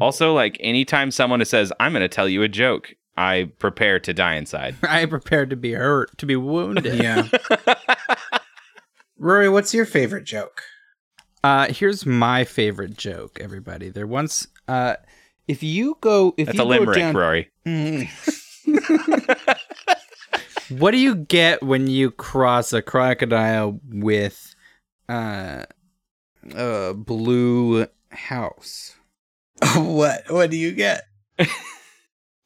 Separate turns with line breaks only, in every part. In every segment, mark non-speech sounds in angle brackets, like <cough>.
Also, like anytime someone says, "I'm going to tell you a joke," I prepare to die inside. <laughs>
I prepared to be hurt, to be wounded. <laughs>
Yeah. <laughs> Rory, what's your favorite joke?
Uh, here's my favorite joke, everybody. There once, uh, if you go, if
That's
you
a limerick,
go down,
Rory.
what do you get when you cross a crocodile with uh, a blue house? <laughs>
what? What do you get?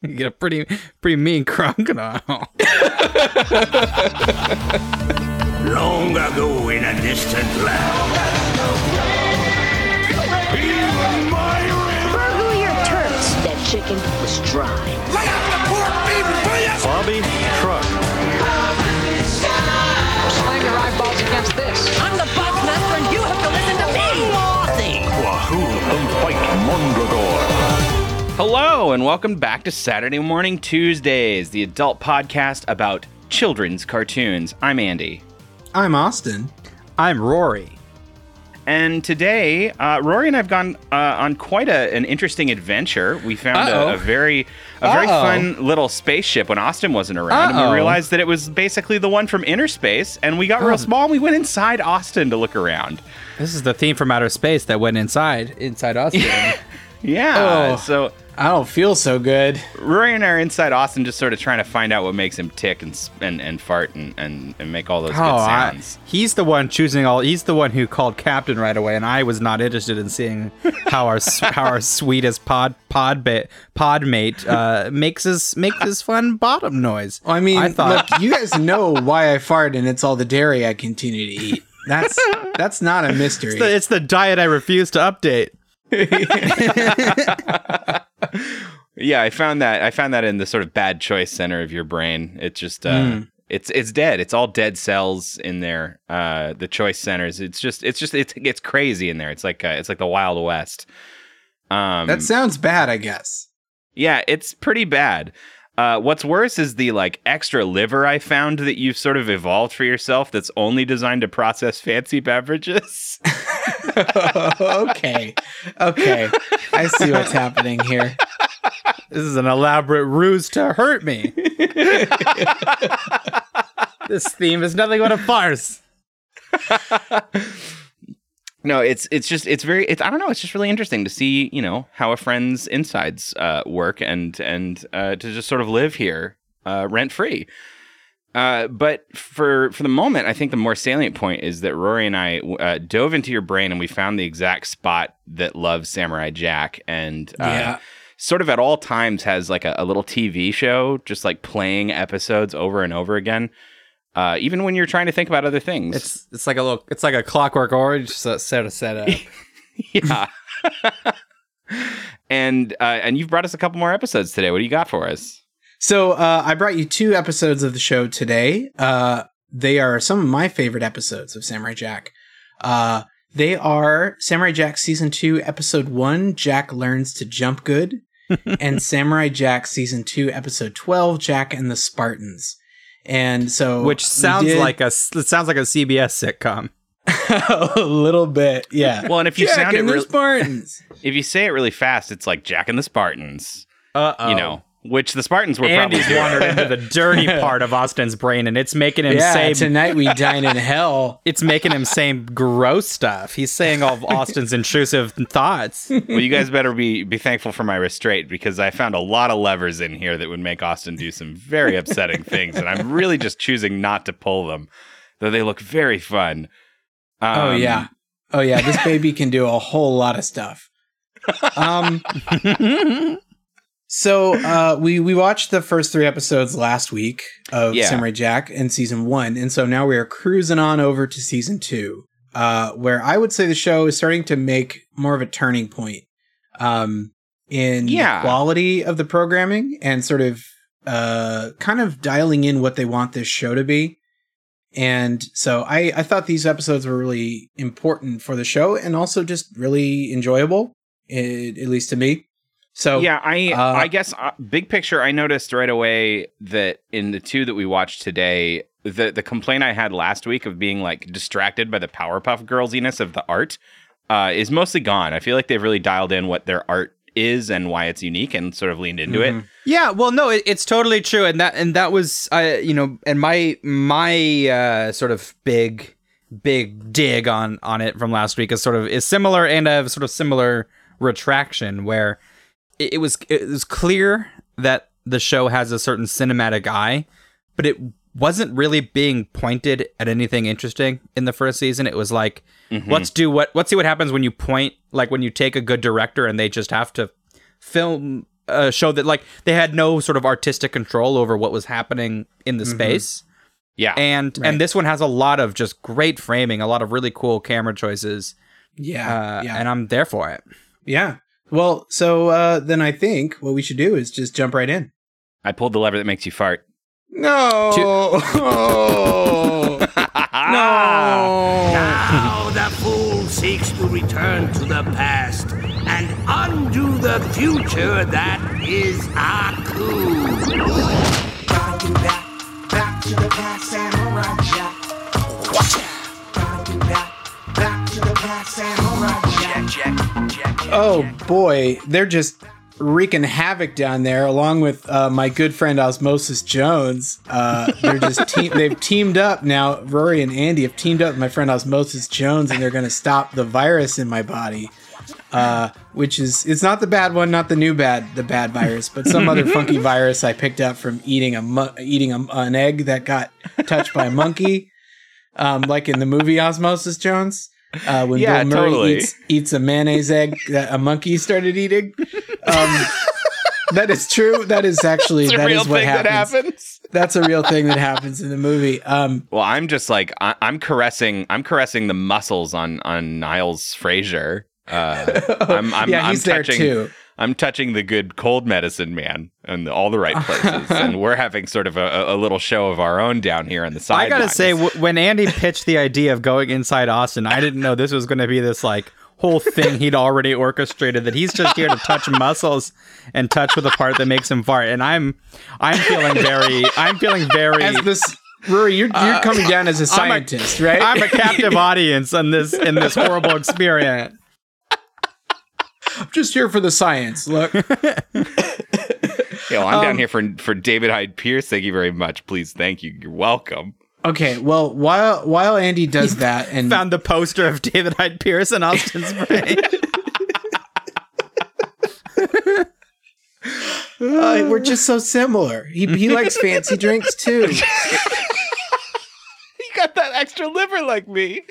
You get a pretty, pretty mean crocodile.
Long ago in a distant land. In my
Who your turds? That chicken was dry.
Lay out the pork beef.
Bobby Truck.
Hello, and welcome back to Saturday Morning Tuesdays, the adult podcast about children's cartoons. I'm Andy.
I'm Austin.
I'm Rory.
And today, uh, Rory and I've gone uh, on quite a, an interesting adventure. We found a, a very, a very fun little spaceship when Austin wasn't around, and
Uh-oh.
we realized that it was basically the one from inner space. And we got real small. and We went inside Austin to look around.
This is the theme from outer space that went inside, inside Austin. <laughs>
Yeah.
Oh.
So
I don't feel so good.
Rory and I are inside Austin, just sort of trying to find out what makes him tick and and, and fart and, and, and make all those good
Oh, I-
sounds.
he's the one choosing all. He's the one who called captain right away, and I was not interested in seeing how our <laughs> how our sweetest pod pod ba- pod mate uh, makes his makes his fun bottom noise.
Well, I mean,
I thought
look, you guys know why I fart, and it's all the dairy I continue to eat. That's that's not a mystery.
it's the, it's the diet I refuse to update. <laughs>
Yeah, I found that I found that in the sort of bad choice center of your brain. It's just uh,
Hmm.
it's it's dead. It's all dead cells in there. Uh, the choice centers. It's just it's just it's it's crazy in there. It's like uh, it's like the Wild West. Um,
that sounds bad, I guess.
yeah, it's pretty bad. Uh, what's worse is the like extra liver I found that you've sort of evolved for yourself. That's only designed to process fancy beverages. <laughs>
okay, okay, I see what's happening here.
This is an elaborate ruse to hurt me. <laughs> this theme is nothing but a farce. <laughs>
No, it's it's just it's very it's I don't know it's just really interesting to see you know how a friend's insides uh, work and and uh, to just sort of live here uh, rent free. Uh, but for for the moment, I think the more salient point is that Rory and I uh, dove into your brain and we found the exact spot that loves Samurai Jack and uh,
Yeah.
sort of at all times has like a, a little TV show just like playing episodes over and over again. Uh, even when you're trying to think about other things.
It's it's like a little it's like a clockwork orange set set of setup. <laughs>
yeah. <laughs> and uh, and you've brought us a couple more episodes today. What do you got for us?
So uh, I brought you two episodes of the show today. Uh, they are some of my favorite episodes of Samurai Jack. Uh, they are Samurai Jack season two, episode one. Jack learns to jump good, <laughs> and Samurai Jack season two, episode twelve. Jack and the Spartans. And so,
Which sounds
did-
like a s- it sounds like a CBS sitcom. <laughs>
a little bit, yeah.
Well, and if you
Jack
sound it
and the
real-
Spartans. <laughs>
if you say it really fast, it's like Jack and the Spartans.
Uh oh.
You know, which the Spartans were
Andy's
probably
wandered into the dirty <laughs> part of Austin's brain, and it's making him
yeah,
say
tonight we <laughs> dine in hell.
it's making him say gross stuff. He's saying all of <laughs> Austin's intrusive thoughts.
well, you guys better be be thankful for my restraint because I found a lot of levers in here that would make Austin do some very upsetting things, and I'm really just choosing not to pull them, though they look very fun.
Oh
Um,
yeah. Oh yeah, this baby can do a whole lot of stuff. Um So uh we we watched the first 3 episodes last week of
Yeah.
Samurai Jack in season 1 and so now we are cruising on over to season 2 uh where I would say the show is starting to make more of a turning point um in
Yeah.
the quality of the programming and sort of uh kind of dialing in what they want this show to be. And so I, I thought these episodes were really important for the show and also just really enjoyable, i- at least to me. So
yeah, I
uh,
I guess uh, big picture. I noticed right away that in the two that we watched today, the the complaint I had last week of being like distracted by the Powerpuff Girlsiness of the art uh, is mostly gone. I feel like they've really dialed in what their art is and why it's unique, and sort of leaned into it.
Yeah, well, no, it, it's totally true, and that and that was, uh, you know, and my my uh, sort of big big dig on on it from last week is sort of is similar and a sort of similar retraction where it, it was it was clear that the show has a certain cinematic eye, but it wasn't really being pointed at anything interesting in the first season. It was like, let's do what let's see what happens when you point like when you take a good director and they just have to film a show that like they had no sort of artistic control over what was happening in the space.
Yeah,
And
Right.
and this one has a lot of just great framing, a lot of really cool camera choices.
Yeah,
Uh,
yeah,
and I'm there for it.
yeah. Well, so uh, then I think what we should do is just jump right in.
I pulled the lever that makes you fart.
No, <laughs> No!
Now the fool seeks to return to the past and undo the future that is Aku.
Gotta do that. Back to the past, Samurai Jack. Gotta do that. Back to the past, Samurai Jack.
Oh boy, they're just wreaking havoc down there, along with uh, my good friend Osmosis Jones. Uh, they're just <laughs> team. They've teamed up now. Rory and Andy have teamed up with my friend Osmosis Jones, and they're going to stop the virus in my body. Uh, which is it's not the bad one, not the new bad, the bad virus, but some other funky <laughs> virus I picked up from eating a eating a, an egg that got touched by a monkey, um, like in the movie Osmosis Jones. Uh, when
Yeah,
Bill Murray
totally.
eats eats a mayonnaise egg that a monkey started eating. Um, that is true. That is actually
that is a
that
real
is what
thing that
happens.
happens.
That's a real thing that happens in the movie. Um,
Well, I'm just like I, I'm caressing. I'm caressing the muscles on on Niles Frasier. Uh, <laughs> I'm, I'm,
yeah,
I'm
he's there
touching,
too.
I'm touching the good cold medicine man in all the right places, and <laughs> we're having sort of a, a little show of our own down here on the side.
I gotta say, w- when Andy pitched the idea of going inside Austin, I didn't know this was going to be this like whole thing he'd already orchestrated. That he's just here to touch muscles and touch with the part that makes him fart. And I'm, I'm feeling very, I'm feeling very.
As this, Rory, you're you're uh, coming down as a
I'm a-
scientist, right?
I'm a captive <laughs> audience in this in this horrible experience.
I'm just here for the science. Look, <laughs>
you know, I'm
Um,
down here for for David Hyde Pierce. Thank you very much. Please, thank you. You're welcome.
okay. Well, while while Andy does that, and
Found the poster of David Hyde Pierce in Austin's <laughs> brain.
uh, we're just so similar. He he likes fancy drinks too. <laughs>
he got that extra liver like me.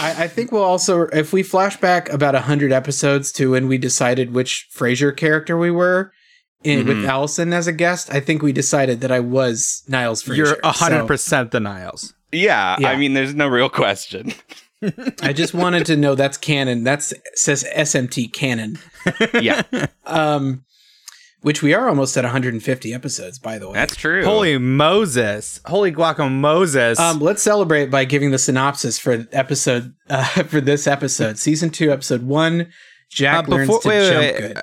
I, I think we'll also, if we flash back about hundred episodes to when we decided which Frasier character we were, in, with Allison as a guest, I think we decided that I was Niles Frasier.
You're hundred
So
percent the Niles.
Yeah,
Yeah.
I mean, there's no real question. <laughs>
I just wanted to know that's canon. That's says SMT canon.
yeah,
Um, which we are almost at 150 episodes, by the way.
that's true.
Holy Moses! Holy guacamoses!
Um, let's celebrate by giving the synopsis for episode uh, <laughs> for this episode, season two, episode one. Jack
Uh,
learns
before-
to
wait, wait,
jump
wait.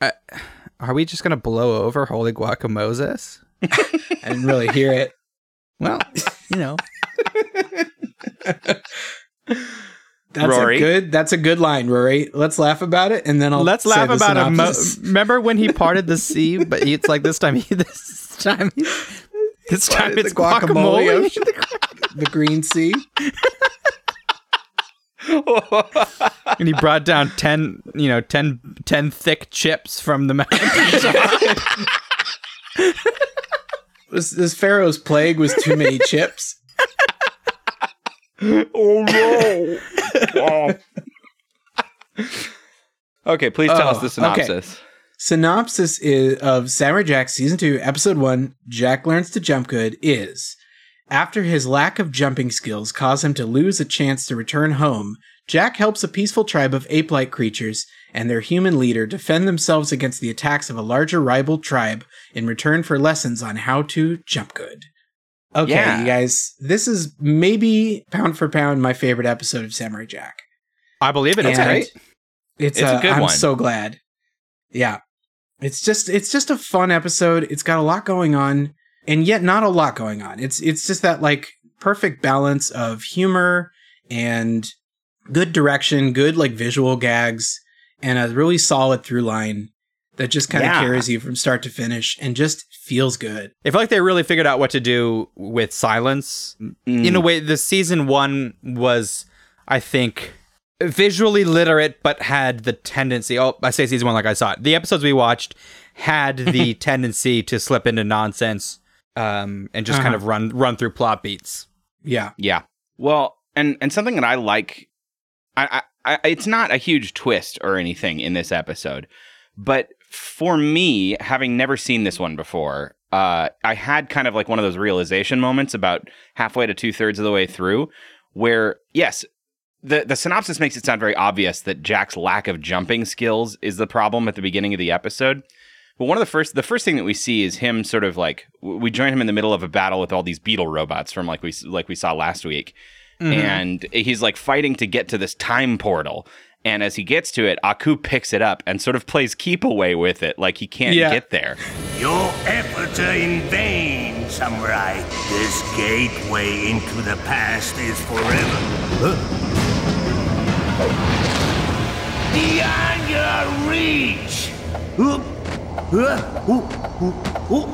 good.
Are we just gonna blow over Holy guacamoses? <laughs>
I didn't really hear it.
Well, you know. <laughs>
That's
Rory?
a good. That's a good line, Rory. Let's laugh about it, and then I'll
Let's laugh
the
about a. Mo- <laughs> remember when he parted the sea? But it's like this time. He, <laughs> this time. He, this time
The
it's guacamole.
ocean. <laughs> the Green Sea.
and he brought down ten, you know, 10, 10 thick chips from the mountain.
This, this Pharaoh's plague was too many chips.
Oh no! Oh. okay, please tell us
Oh,
the synopsis.
Synopsis is, of Samurai Jack season two, episode one. Jack learns to jump good. Is after his lack of jumping skills cause him to lose a chance to return home. Jack helps a peaceful tribe of ape-like creatures and their human leader defend themselves against the attacks of a larger rival tribe in return for lessons on how to jump good. Okay,
Yeah.
you guys, this is maybe pound for pound my favorite episode of Samurai Jack.
I believe it. It's great.
It's,
It's a
uh,
good
I'm
one.
so glad. Yeah. It's just it's just a fun episode. It's got a lot going on and yet not a lot going on. It's it's just that like perfect balance of humor and good direction, good like visual gags, and a really solid through line that just kind of
Yeah.
carries you from start to finish and just feels good.
I feel like they really figured out what to do with silence. In a way, the season one was, I think, visually literate, but had the tendency. Oh, I say season one like I saw it. The episodes we watched had the <laughs> tendency to slip into nonsense, um, and just kind
Uh-huh.
of run run through plot beats.
Yeah.
Yeah. Well, and and something that I like, I, I, I it's not a huge twist or anything in this episode, but for me, having never seen this one before, uh, I had kind of like one of those realization moments about halfway to two thirds of the way through, where yes. The, the synopsis makes it sound very obvious that Jack's lack of jumping skills is the problem at the beginning of the episode. But one of the first, the first thing that we see is him sort of like we join him in the middle of a battle with all these beetle robots from like we like we saw last week, and he's like fighting to get to this time portal. And as he gets to it, Aku picks it up and sort of plays keep away with it, like he can't
Yeah.
get there.
Your efforts are in vain, Samurai. This gateway into the past is forever. Beyond your reach! Uh, uh, uh, uh, uh,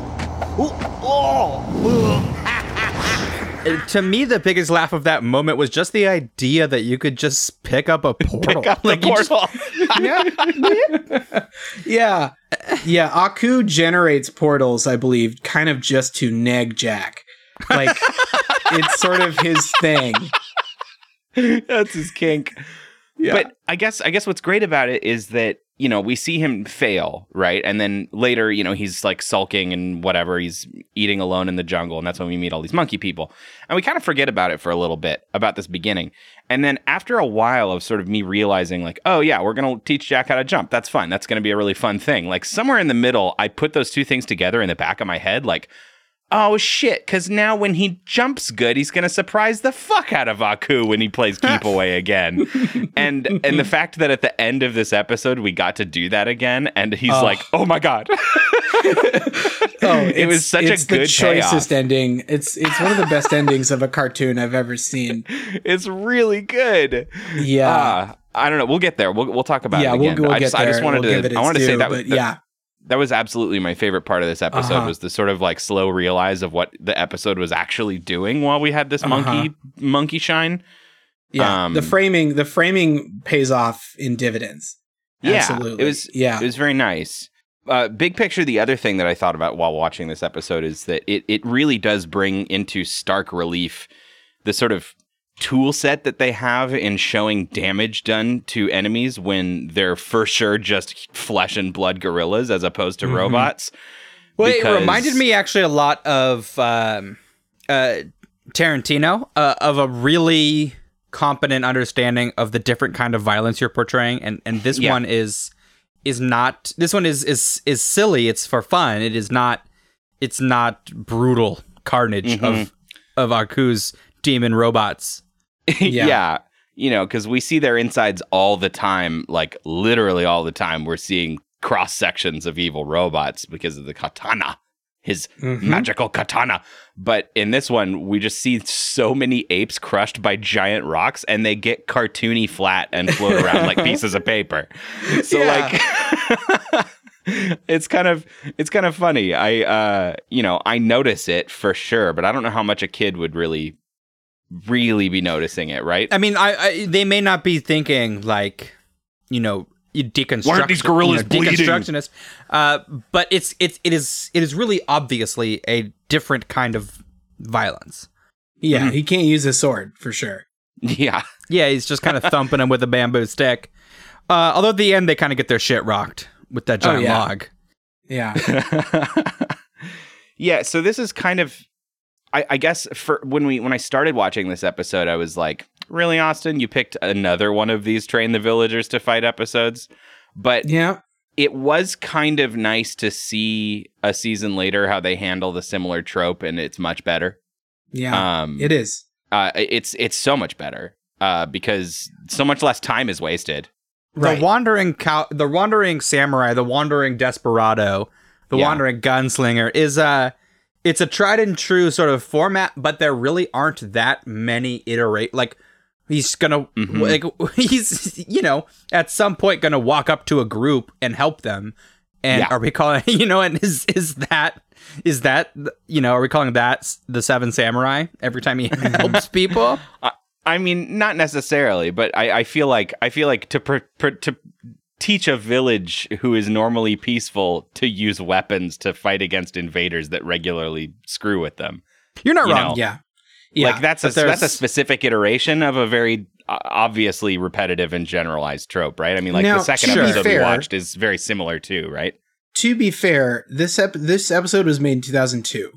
uh, uh.
Uh, <laughs> Uh, to me, the biggest laugh of that moment was just the idea that you could just pick up a <laughs> portal.
Pick up the
Like, you just-
portal. <laughs> <laughs>
Yeah. Yeah. Aku generates portals, I believe, kind of just to neg Jack. Like, it's sort of his thing.
That's his kink. But I guess I guess what's great about it is that you know we see him fail, right? And then later, you know, he's like sulking and whatever. He's eating alone in the jungle, and that's when we meet all these monkey people. And we kind of forget about it for a little bit about this beginning. And then after a while of sort of me realizing, like, oh yeah, we're gonna teach Jack how to jump. That's fun. That's gonna be a really fun thing. Like somewhere in the middle, I put those two things together in the back of my head, like. Oh shit! Because now when he jumps good, he's gonna surprise the fuck out of Aku when he plays <laughs> keep away again. and and the fact that at the end of this episode we got to do that again, and he's
Oh.
like, "Oh my god!" <laughs> <laughs>
Oh,
It was
it's-
such a good
choicest
payoff.
ending. It's it's one of the best endings of a cartoon I've ever seen.
it's really good.
Yeah.
Ah, I don't know. We'll get there. We'll we'll talk about
yeah,
it
we'll, we'll
I
get
just
there.
I just wanted
We'll
to
it
I wanted to say that,
but
that
yeah.
That was absolutely my favorite part of this episode
Uh-huh.
was the sort of like slow realize of what the episode was actually doing while we had this
Uh-huh.
monkey monkey shine.
Yeah,
Um,
the framing the framing pays off in dividends.
Yeah,
Absolutely.
it was
yeah.
it was very nice. Uh, big picture, the other thing that I thought about while watching this episode is that it it really does bring into stark relief the sort of tool set that they have in showing damage done to enemies when they're for sure just flesh and blood gorillas as opposed to
Mhm.
robots.
Well, it reminded me actually a lot of um, uh, Tarantino, uh, of a really competent understanding of the different kind of violence you're portraying, and and this
Yeah.
one is is not. This one is is is silly. It's for fun. It is not. It's not brutal carnage
Mm-hmm.
of of Aku's demon robots. <laughs>
yeah.
Yeah.
You know, because we see their insides all the time, like literally all the time. We're seeing cross sections of evil robots because of the katana, his
Mhm.
magical katana. But in this one, we just see so many apes crushed by giant rocks and they get cartoony flat and float around like <laughs> pieces of paper. So, like. <laughs> it's kind of it's kind of funny i uh you know i notice it for sure but i don't know how much a kid would really really be noticing it right
I mean, I, I they may not be thinking like, you know, you deconstruct.
Why aren't these gorillas
you know,
bleeding?
Deconstructionist. Uh, but it's it's it is it is really obviously a different kind of violence.
yeah,
Mm-hmm.
he can't use a sword for sure.
yeah
Yeah, he's just kind of <laughs> thumping him with a bamboo stick. Uh, although at the end they kind of get their shit rocked with that giant
yeah.
log.
Yeah. <laughs> <laughs>
yeah so this is kind of I, I guess for when we when i started watching this episode i was like really austin you picked another one of these train the villagers to fight episodes but
yeah.
it was kind of nice to see a season later how they handle the similar trope and it's much better
Yeah.
um
it is.
uh, it's it's so much better uh, because so much less time is wasted.
Right.
The wandering cow, the wandering samurai, the wandering desperado, the
Yeah.
wandering gunslinger is a it's a tried and true sort of format, but there really aren't that many iterate like He's gonna
Mhm.
like <laughs> he's you know at some point gonna walk up to a group and help them. And
Yeah.
are we calling <laughs> you know and is is that is that you know are we calling that the Seven Samurai every time he <laughs> helps people?
I mean, not necessarily, but I, I feel like I feel like to pr- pr- to teach a village who is normally peaceful to use weapons to fight against invaders that regularly screw with them.
You're not
You
wrong.
know.
Yeah. Yeah.
like that's a that's a specific iteration of a very uh, obviously repetitive and generalized trope, right? I mean, like
Now,
the second episode we watched is very similar too, right?
to be fair, this ep- this episode was made in 2002,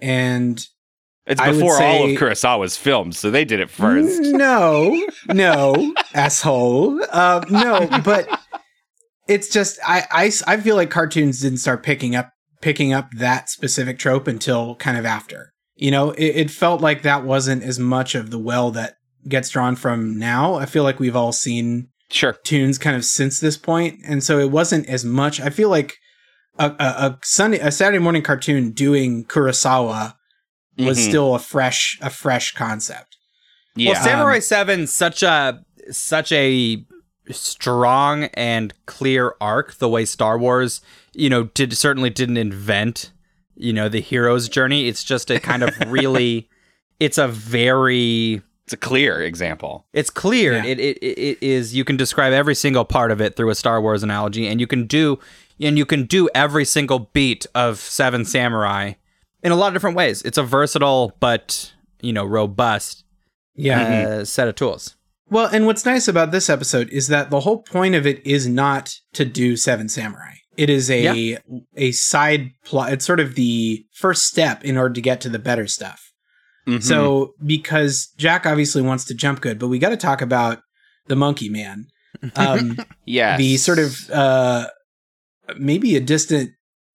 and
It's before all of Kurosawa's films, so they did it first. <laughs>
No, no, <laughs> asshole. Uh, no, but it's just I, I I feel like cartoons didn't start picking up picking up that specific trope until kind of after. You know, it, it felt like that wasn't as much of the well that gets drawn from now. I feel like we've all seen
Sure.
tunes kind of since this point, and so it wasn't as much. I feel like a, a, a Sunday a Saturday morning cartoon doing Kurosawa was
Mhm.
still a fresh a fresh concept.
Yeah.
Well, Samurai Seven such a such a strong and clear arc. The way Star Wars, you know, did certainly didn't invent, you know, the hero's journey. It's just a kind of <laughs> really, it's a very,
it's a clear example.
it's clear.
Yeah.
It, it it it is. You can describe every single part of it through a Star Wars analogy, and you can do, and you can do every single beat of Seven Samurai in a lot of different ways. It's a versatile but you know robust uh, set of tools.
Well, and what's nice about this episode is that the whole point of it is not to do Seven Samurai. It is a a side plot. It's sort of the first step in order to get to the better stuff.
Mhm.
So, because Jack obviously wants to jump good, but we got to talk about the Monkey Man, um, <laughs>
yes.
the sort of uh, maybe a distant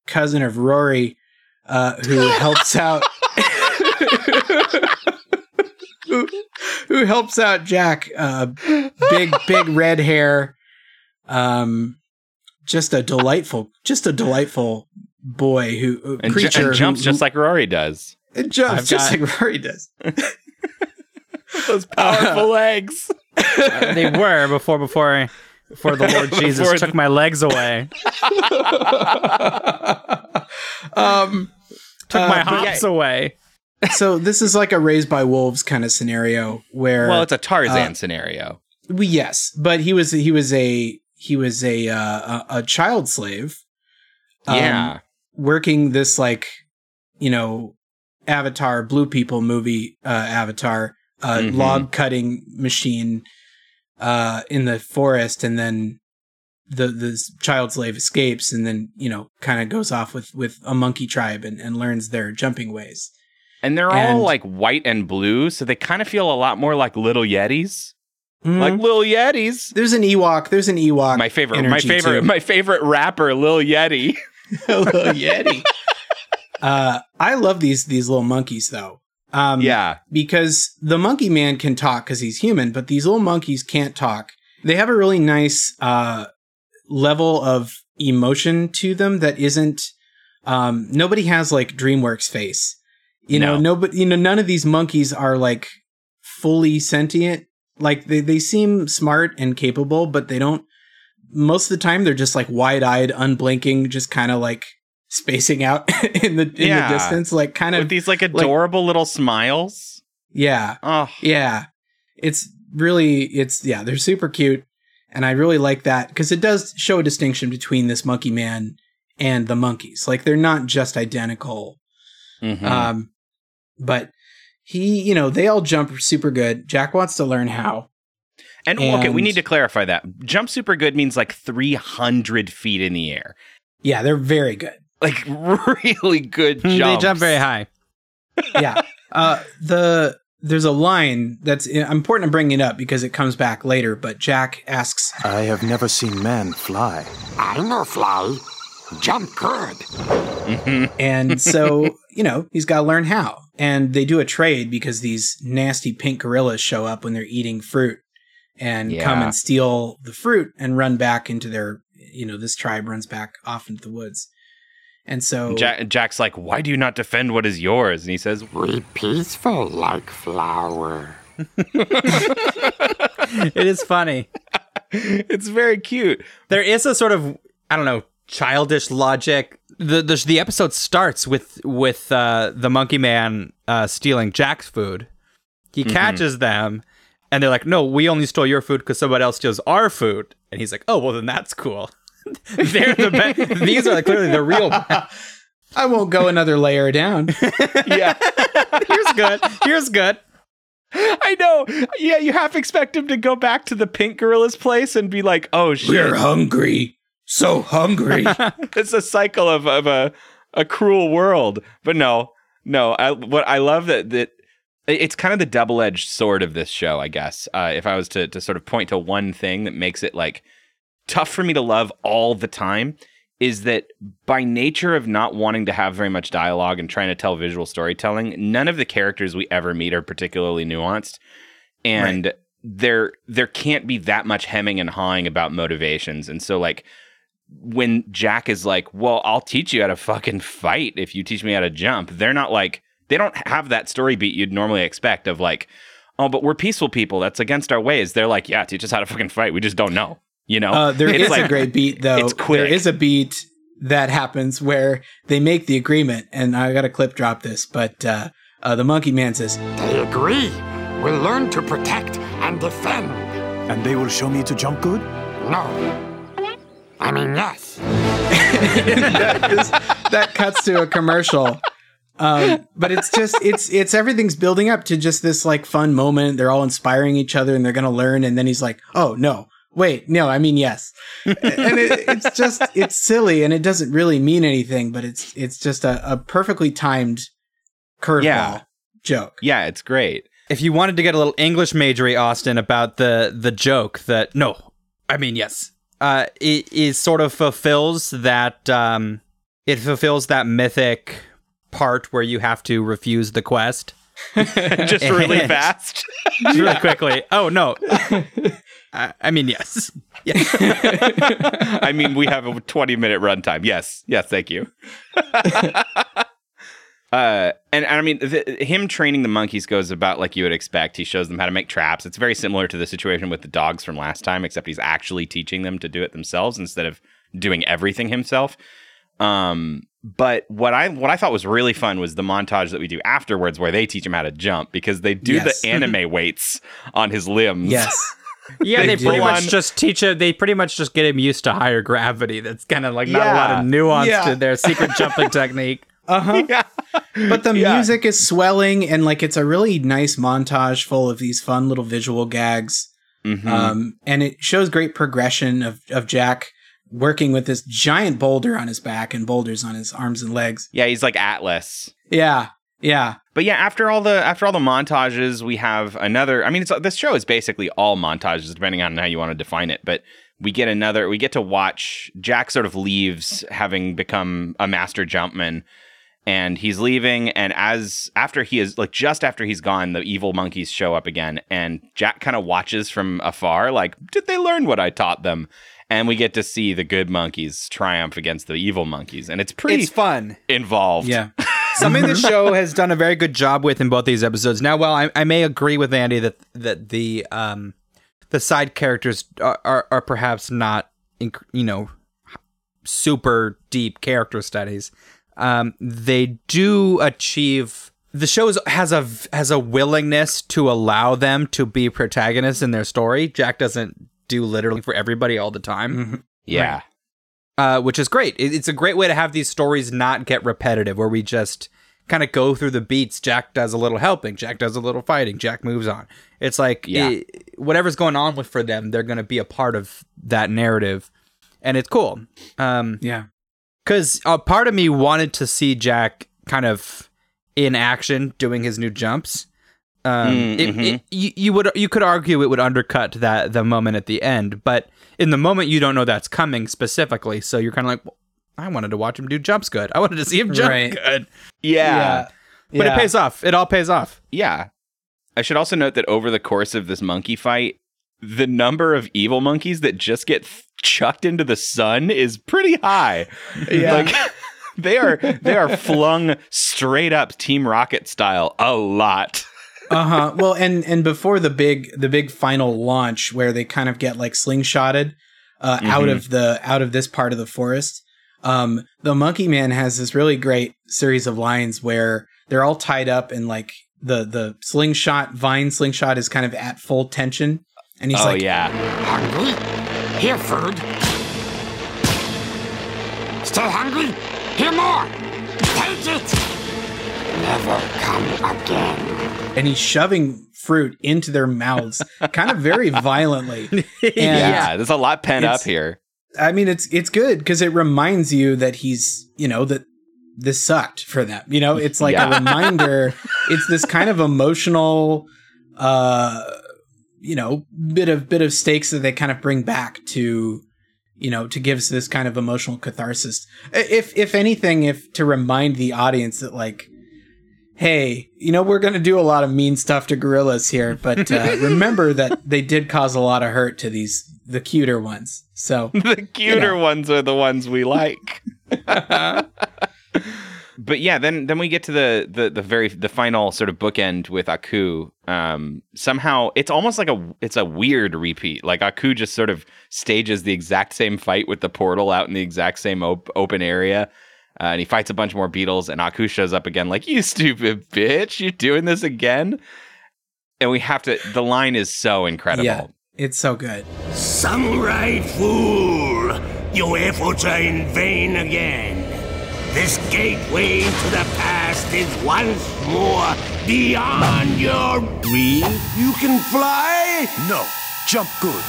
cousin of Rory, uh, who <laughs> helps out. <laughs> who, who helps out Jack? Uh, big, big red hair. Um, just a delightful, just a delightful boy who uh,
and, ju-
creature
and jumps
who,
just like Rory does.
it jumps
I've
just
got-
like Rory does. <laughs>
Those powerful legs.
they were before before before the Lord <laughs> Jesus
Before
took my legs away, <laughs>
um,
took
Uh,
my
but
hops away.
So this is like a raised by wolves kind of scenario where
Well, it's a Tarzan
uh,
scenario.
we, yes, but he was he was a he was a uh, a, a child slave. um,
yeah.
working this like you know Avatar Blue People movie uh, Avatar uh,
Mhm.
log cutting machine uh, in the forest, and then the the child slave escapes, and then you know kind of goes off with with a monkey tribe and, and learns their jumping ways.
And they're all like white and blue, so they kind of feel a lot more like little Yetis.
Mhm.
Like little Yetis.
there's an Ewok. There's an Ewok.
My favorite, my favorite,
too.
my favorite rapper, Lil Yeti. <laughs> <laughs>
little Yeti. <laughs> uh, I love these these little monkeys though. Um,
yeah,
because the monkey man can talk because he's human, but these little monkeys can't talk. They have a really nice uh, level of emotion to them that isn't. Um, nobody has like DreamWorks face. You know,
No.
nobody. You know, none of these monkeys are like fully sentient. Like they they seem smart and capable, but they don't. Most of the time, they're just like wide eyed, unblinking, just kind of like spacing out <laughs> in the in
Yeah.
the distance, like kind
with
of
these like adorable little smiles.
yeah.
Oh,
Yeah. It's really it's yeah, they're super cute and I really like that because it does show a distinction between this monkey man and the monkeys. Like they're not just identical.
mhm.
Um but he, you know, they all jump super good. Jack wants to learn how.
and, okay, we need to clarify that jump super good means like three hundred feet in the air,
Yeah, they're very good.
like <laughs> really good jumps.
They jump very high. <laughs>
Yeah. uh the there's a line that's important to bring it up because it comes back later, but Jack asks
I have never seen man fly.
I know fly. Jump good. <laughs>
And so, you know, he's got to learn how. And they do a trade because these nasty pink gorillas show up when they're eating fruit and come and steal the fruit and run back into their, you know, this tribe runs back off into the woods. And so,
Jack, Jack's like, "Why do you not defend what is yours?" And he says,
We peaceful like flower. <laughs>
it is funny. <laughs>
it's very cute.
There is a sort of I don't know childish logic. The the, the episode starts with with uh, the monkey man uh, stealing Jack's food. He catches them, and they're like, "No, we only stole your food because somebody else steals our food." And he's like, "Oh, well, then that's cool." <laughs> they're the best. <laughs> These are like clearly the real. <laughs>
I won't go another layer down.
Yeah.
Here's good. Here's good.
I know. Yeah, you half expect him to go back to the pink gorilla's place and be like, "Oh shit, we're
hungry. So hungry. <laughs>
it's a cycle of, of a a cruel world." But no, no. I what I love that that it's kind of the double edged sword of this show, I guess. Uh, if I was to to sort of point to one thing that makes it like tough for me to love all the time is that by nature of not wanting to have very much dialogue and trying to tell visual storytelling, none of the characters we ever meet are particularly nuanced. And there there can't be that much hemming and hawing about motivations. And so like when Jack is like, "Well, I'll teach you how to fucking fight if you teach me how to jump." They're not like they don't have that story beat you'd normally expect of like, "Oh, but we're peaceful people. That's against our ways." They're like, "Yeah, teach us how to fucking fight. We just don't know." You know?
Uh, there
It's
is
like-
a great beat though.
it's quick.
There is a beat that happens where they make the agreement, and I got to clip drop this, but uh, uh, the monkey man says,
They agree. We'll learn to protect and defend.
And they will show me to jump good?
No. I mean, yes. <laughs>
that cuts to a commercial. Um, but it's just it's it's everything's building up to just this like fun moment. They're all inspiring each other, and they're gonna learn. And then he's like, "Oh no, wait, no, I mean yes." and it, it's just it's silly, and it doesn't really mean anything. But it's it's just a, a perfectly timed curveball
Yeah.
joke.
Yeah, it's great.
If you wanted to get a little English majory, Austin, about the the joke that no, I mean yes, uh, it is sort of fulfills that um, it fulfills that mythic part where you have to refuse the quest <laughs>
Just really fast. <laughs>
really quickly. Oh no, I, I mean yes, yeah. <laughs>
I mean, we have a 20 minute runtime. Yes. Yes. Thank you. Uh, and, and I mean, the, him training the monkeys goes about like you would expect. He shows them how to make traps. It's very similar to the situation with the dogs from last time, except he's actually teaching them to do it themselves instead of doing everything himself. Um, but what I what I thought was really fun was the montage that we do afterwards, where they teach him how to jump because they do
Yes.
the <laughs> anime weights on his limbs.
Yes. <laughs>
Yeah,
They
they, pretty much
one-
just teach it. They pretty much just get him used to higher gravity. That's kind of like not a lot of nuance
Yeah.
to their secret jumping <laughs> technique.
Uh huh. <laughs>
Yeah.
But the
Yeah.
music is swelling, and like it's a really nice montage full of these fun little visual gags.
Mhm.
Um, and it shows great progression of, of Jack working with this giant boulder on his back and boulders on his arms and legs.
yeah, he's like Atlas.
Yeah. Yeah.
But yeah, after all the after all the montages, we have another. I mean, it's, this show is basically all montages, depending on how you want to define it. But we get another. We get to watch Jack sort of leaves, having become a master jumpman, and he's leaving. And as after he is like just after he's gone, the evil monkeys show up again, and Jack kind of watches from afar, like, did they learn what I taught them? And we get to see the good monkeys triumph against the evil monkeys, and it's pretty
It's fun.
involved.
Yeah. <laughs>
Something the show has done a very good job with in both these episodes. Now, while I, I may agree with Andy that that the um the side characters are are, are perhaps not inc- you know super deep character studies, um, they do achieve. The show has a has a willingness to allow them to be protagonists in their story. Jack doesn't do literally for everybody all the time
yeah.
uh, which is great. It, it's a great way to have these stories not get repetitive, where we just kind of go through the beats. Jack does a little helping, Jack does a little fighting, Jack moves on. It's like
Yeah.
it- whatever's going on with for them, they're going to be a part of that narrative, and it's cool. Um,
Yeah.
Because a part of me wanted to see Jack kind of in action doing his new jumps. Um,
mm-hmm.
it, you, you would you could argue it would undercut that the moment at the end, but in the moment you don't know that's coming specifically, so you're kind of like, well, I wanted to watch him do jumps good. I wanted to see him jump
Right.
good,
Yeah.
but it pays off. It all pays off.
Yeah. I should also note that over the course of this monkey fight, the number of evil monkeys that just get chucked into the sun is pretty high.
Yeah.
Like <laughs> they are they are flung straight up Team Rocket style a lot.
Uh huh. Well, and and before the big the big final launch where they kind of get like slingshotted uh, out of the out of this part of the forest, um, the Monkey Man has this really great series of lines where they're all tied up and like the the slingshot vine slingshot is kind of at full tension, and he's
oh
like,
yeah.
Hungry? Here, food. Still hungry? Here more. Take it. Never come again.
and he's shoving fruit into their mouths, <laughs> kind of very violently. <laughs> And
yeah, there's a lot pent up here.
I mean, it's it's good because it reminds you that he's, you know, that this sucked for them. You know, it's like
Yeah.
a reminder. <laughs> it's this kind of emotional, uh, you know, bit of bit of stakes that they kind of bring back to, you know, to give us this kind of emotional catharsis. If if anything, if to remind the audience that like. Hey, you know, we're going to do a lot of mean stuff to gorillas here, but uh, <laughs> remember that they did cause a lot of hurt to these, the cuter ones. So, <laughs>
the cuter
know.
ones are the ones we like. <laughs> but yeah, then then we get to the the the very the final sort of bookend with Aku. Um, somehow it's almost like a it's a weird repeat. Like Aku just sort of stages the exact same fight with the portal out in the exact same op- open area. Uh, and he fights a bunch more beetles, and Aku shows up again, like, You stupid bitch, you're doing this again? And we have to, the line is so incredible.
yeah, it's so good.
Samurai fool! Your efforts are in vain again. This gateway to the past is once more beyond your reach. You can fly?
No. Jump good.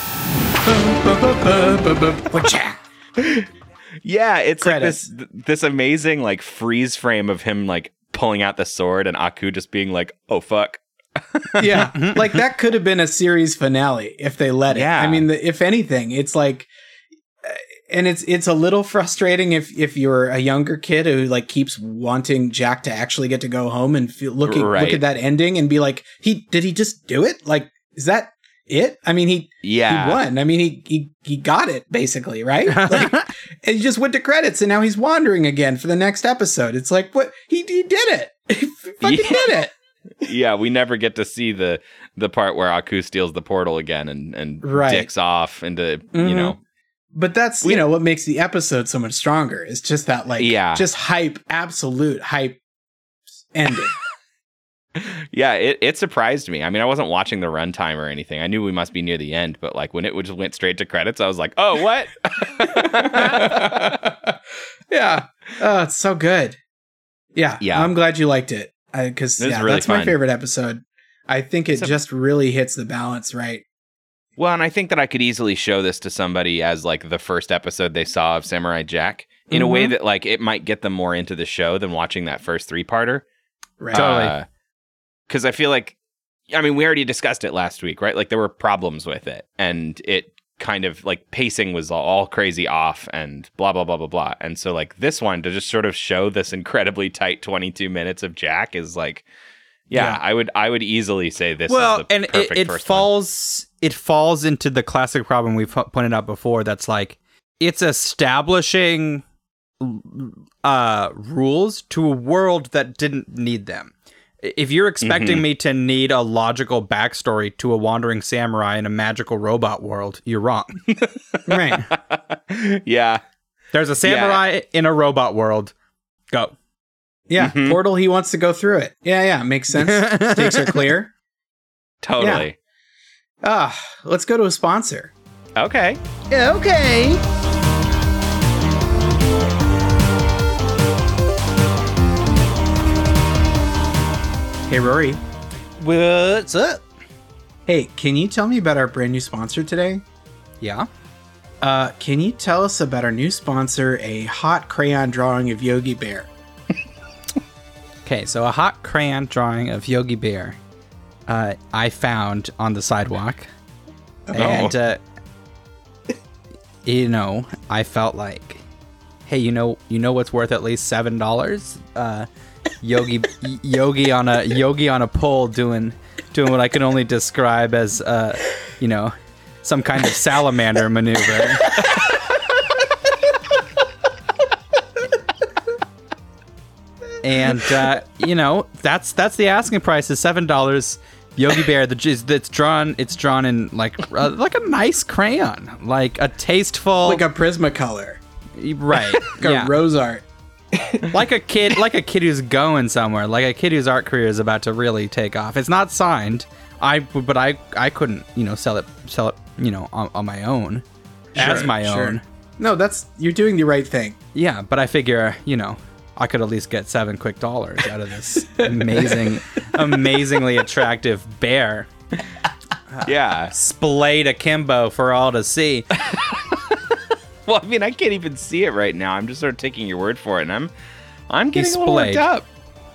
Wacha. <laughs>
Yeah, it's
Credits.
like this this amazing like freeze frame of him like pulling out the sword and Aku just being like, "Oh fuck."
yeah, <laughs> like that could have been a series finale if they let it.
Yeah.
I mean, the, if anything, it's like, and it's it's a little frustrating if if you're a younger kid who like keeps wanting Jack to actually get to go home and feel looking
Right.
look at that ending and be like, he did he just do it? Like, is that it? I mean, he
Yeah.
he won. I mean, he he he got it basically, right? <laughs> Like, and he just went to credits, and now he's wandering again for the next episode. It's like, what he he did it. <laughs> He fucking
Yeah.
did it.
yeah, we never get to see the the part where Aku steals the portal again and and
Right.
dicks off into you
Mhm.
know
But that's you know what makes the episode so much stronger. It's just that like
Yeah.
just hype, absolute hype ending. <laughs>
yeah it, it surprised me i mean i wasn't watching the runtime or anything i knew we must be near the end but like when it just went straight to credits i was like oh what <laughs>
yeah. Oh, it's so good. Yeah.
Yeah.
I'm glad you liked it. Because yeah,
really
that's my favorite episode. I think it
a-
just really hits the balance right.
Well and i think that i could easily show this to somebody as like the first episode they saw of samurai jack in a way
Mhm.
that like it might get them more into the show than watching that first three parter
Right.
Totally.
because i feel like i mean we already discussed it last week right like there were problems with it and it kind of like pacing was all, all crazy off and blah blah blah blah blah and so like this one to just sort of show this incredibly tight 22 minutes of jack is like yeah,
Yeah.
i would i would easily say this
well,
is the
and it,
perfect
it
first one.
Falls it falls into the classic problem we've pointed out before. That's like it's establishing uh, rules to a world that didn't need them. If you're expecting
Mhm.
me to need a logical backstory to a wandering samurai in a magical robot world, you're wrong. <laughs>
right. <laughs>
yeah
There's a samurai in a robot world. Go.
Yeah.
Mhm.
Portal, he wants to go through it. Yeah, yeah. Makes sense. Stakes are clear. <laughs>
totally
Ah, let's go to a sponsor.
okay
Okay. Hey, Rory.
What's up?
Hey, can you tell me about our brand new sponsor today?
Yeah.
Uh, can you tell us about our new sponsor, a hot crayon drawing of Yogi Bear? <laughs>
Okay, so a hot crayon drawing of Yogi Bear uh, I found on the sidewalk. And, uh, you know, I felt like, hey, you know, you know what's worth at least seven dollars? Uh, Yogi, <laughs> Yogi on a Yogi on a pole doing doing what I can only describe as, uh, you know, some kind of salamander maneuver. <laughs> and uh, you know that's that's the asking price is seven dollars. Yogi Bear, the it's drawn it's drawn in like uh, like a nice crayon, like a tasteful,
like a Prismacolor,
right? <laughs>
like a
yeah.
RoseArt.
like a kid, like a kid who's going somewhere, like a kid whose art career is about to really take off. It's not signed. I but I I couldn't you know sell it sell it you know on, on my own as my
sure.
own.
No, that's you're doing the right thing.
Yeah, but I figure you know I could at least get seven quick dollars out of this <laughs> amazing, amazingly attractive bear
Yeah.
splayed akimbo for all to see. <laughs>
Well, I mean, I can't even see it right now. I'm just sort of taking your word for it, and I'm, I'm getting
He's
a little worked
splayed.
up.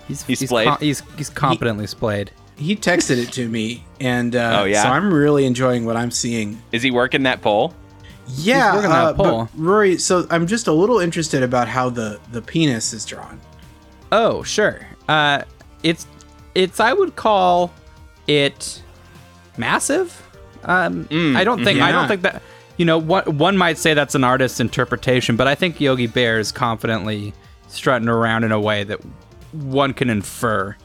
He's
He's
he's,
splayed?
co- he's, he's competently splayed.
He texted it to me, and uh,
Oh, yeah?
so I'm really enjoying what I'm seeing.
Is he working that pole?
Yeah,
working that
uh, but. Rory. So I'm just a little interested about how the the penis is drawn.
Oh, sure. Uh, it's it's I would call it massive. Um, I don't think I don't think that you know what one might say that's an artist's interpretation, but I think Yogi Bear is confidently strutting around in a way that one can infer.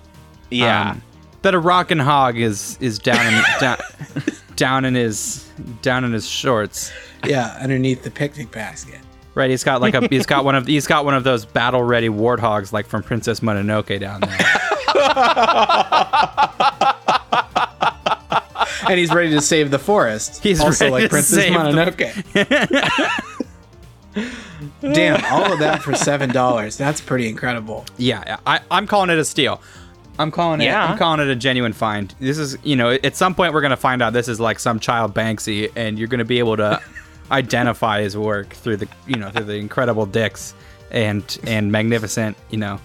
Yeah.
um, that a rockin' hog is is down in down, <laughs> down in his down in his shorts.
Yeah, underneath the picnic basket.
Right, he's got like a he's got one of he's got one of those battle ready warthogs like from Princess Mononoke down there. <laughs>
and he's ready to save the forest.
He's
also like Princess
the-
Mononoke. <laughs> Damn, all of that for seven dollars. That's pretty incredible.
Yeah, I, I'm calling it a steal. I'm calling it.
Yeah.
I'm calling it a genuine find. This is, you know, at some point we're gonna find out this is like some child Banksy, and you're gonna be able to <laughs> identify his work through the, you know, through the incredible dicks and and magnificent, you know,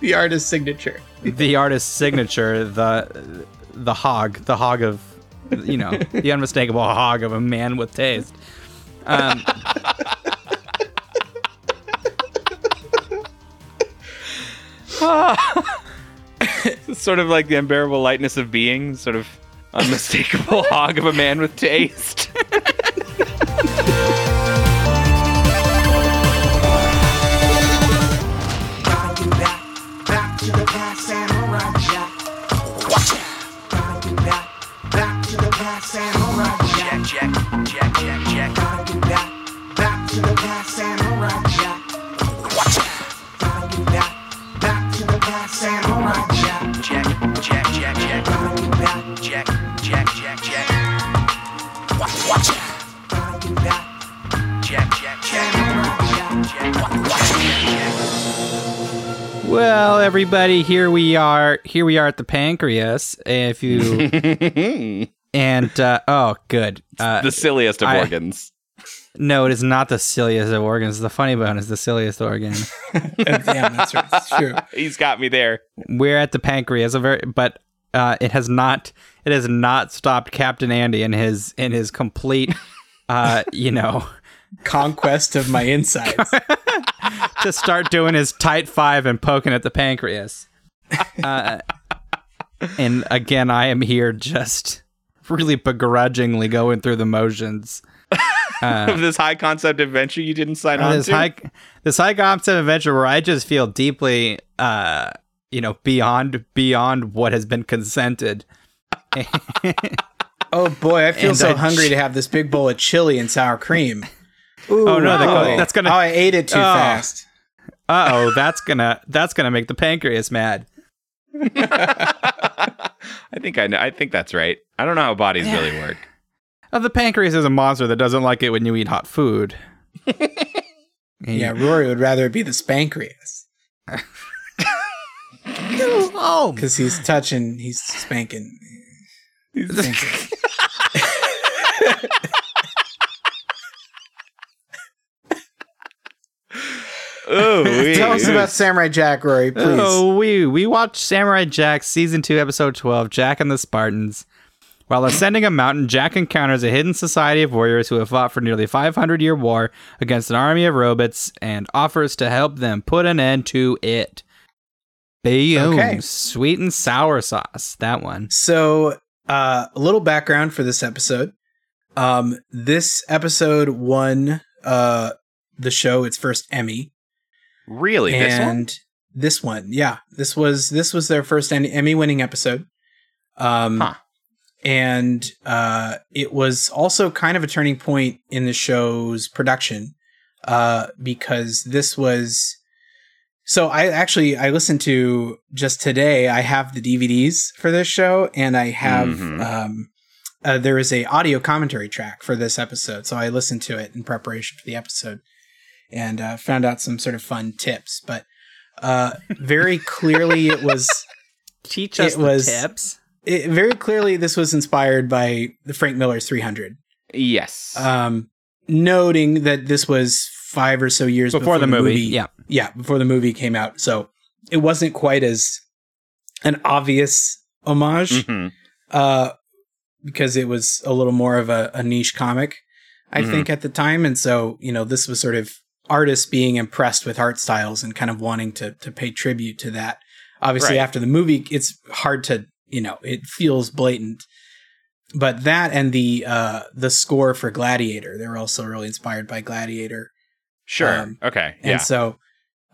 The artist's signature. <laughs>
the artist's signature, the the hog, the hog of, you know, <laughs> the unmistakable hog of a man with taste. Um,
It's <laughs> sort of like the unbearable lightness of being, sort of unmistakable <laughs> hog of a man with taste.
Gotta get back, back to the past,
Check, check, check, check.
Gotta get back,
Check, check, check, check.
gotta get back,
Check, check, check.
Samurai Jack.
Check, check, check.
well, everybody, here we are. Here we are at the pancreas. If you <laughs> and uh, oh, good. Uh,
the silliest of
I-
organs.
No, it is not the silliest of organs. The funny bone is the silliest organ. <laughs>
Damn, that's right. It's true.
He's got me there.
We're at the pancreas, a very, but uh, it has not. It has not stopped Captain Andy in his in his complete, <laughs> uh, you know,
Conquest of my insides. <laughs>
to start doing his tight five and poking at the pancreas. Uh, and again, I am here just really begrudgingly going through the motions.
Of this high concept adventure you didn't sign on
this
to.
high this high concept adventure where I just feel deeply uh you know beyond beyond what has been consented. <laughs>
Oh boy, I feel
And
so
I-
hungry to have this big bowl of chili and sour cream. Ooh,
Oh, no, that
wow.
that's gonna-
Oh, I ate it too
Oh.
fast.
Uh oh, that's gonna that's gonna make the pancreas mad. <laughs>
I think I know. I think that's right. I don't know how bodies really <sighs> work.
Uh, the pancreas is a monster that doesn't like it when you eat hot food. <laughs>
Yeah, Rory would rather it be the spancreas
Oh,
because he's touching, he's spanking. Spanking. <laughs>
Oh, <laughs>
Tell us about Samurai Jack, Rory, please.
Oh, we we watched Samurai Jack season two, episode twelve, Jack and the Spartans. While ascending a mountain, Jack encounters a hidden society of warriors who have fought for nearly 500 year war against an army of robots and offers to help them put an end to it. Boom.
Okay.
Sweet and sour sauce. That one.
So, uh, a little background for this episode. Um, this episode won uh, the show its first Emmy,
really this one.
and this one. Yeah, this was this was their first Emmy winning episode. Um,
Huh.
And uh, it was also kind of a turning point in the show's production uh, because this was. So I actually I listened to just today. I have the DVDs for this show, and I have
Mhm.
um, uh, there is a audio commentary track for this episode. So I listened to it in preparation for the episode, and uh, found out some sort of fun tips. But uh, very clearly, it was <laughs>
Teach us
It
the
was-
tips.
It, very clearly this was inspired by the Frank Miller's 300.
Yes.
Um, noting that this was five or so years
Before
before,
the movie, yeah.
yeah, before the movie came out. So it wasn't quite as an obvious homage,
Mhm.
uh, because it was a little more of a, a niche comic, I
Mhm.
think, at the time. And so, you know, this was sort of artists being impressed with art styles and kind of wanting to to pay tribute to that. Obviously,
Right.
after the movie, it's hard to, you know, it feels blatant. But that and the uh the score for Gladiator, they were also really inspired by Gladiator.
Sure.
um,
okay.
And
Yeah.
so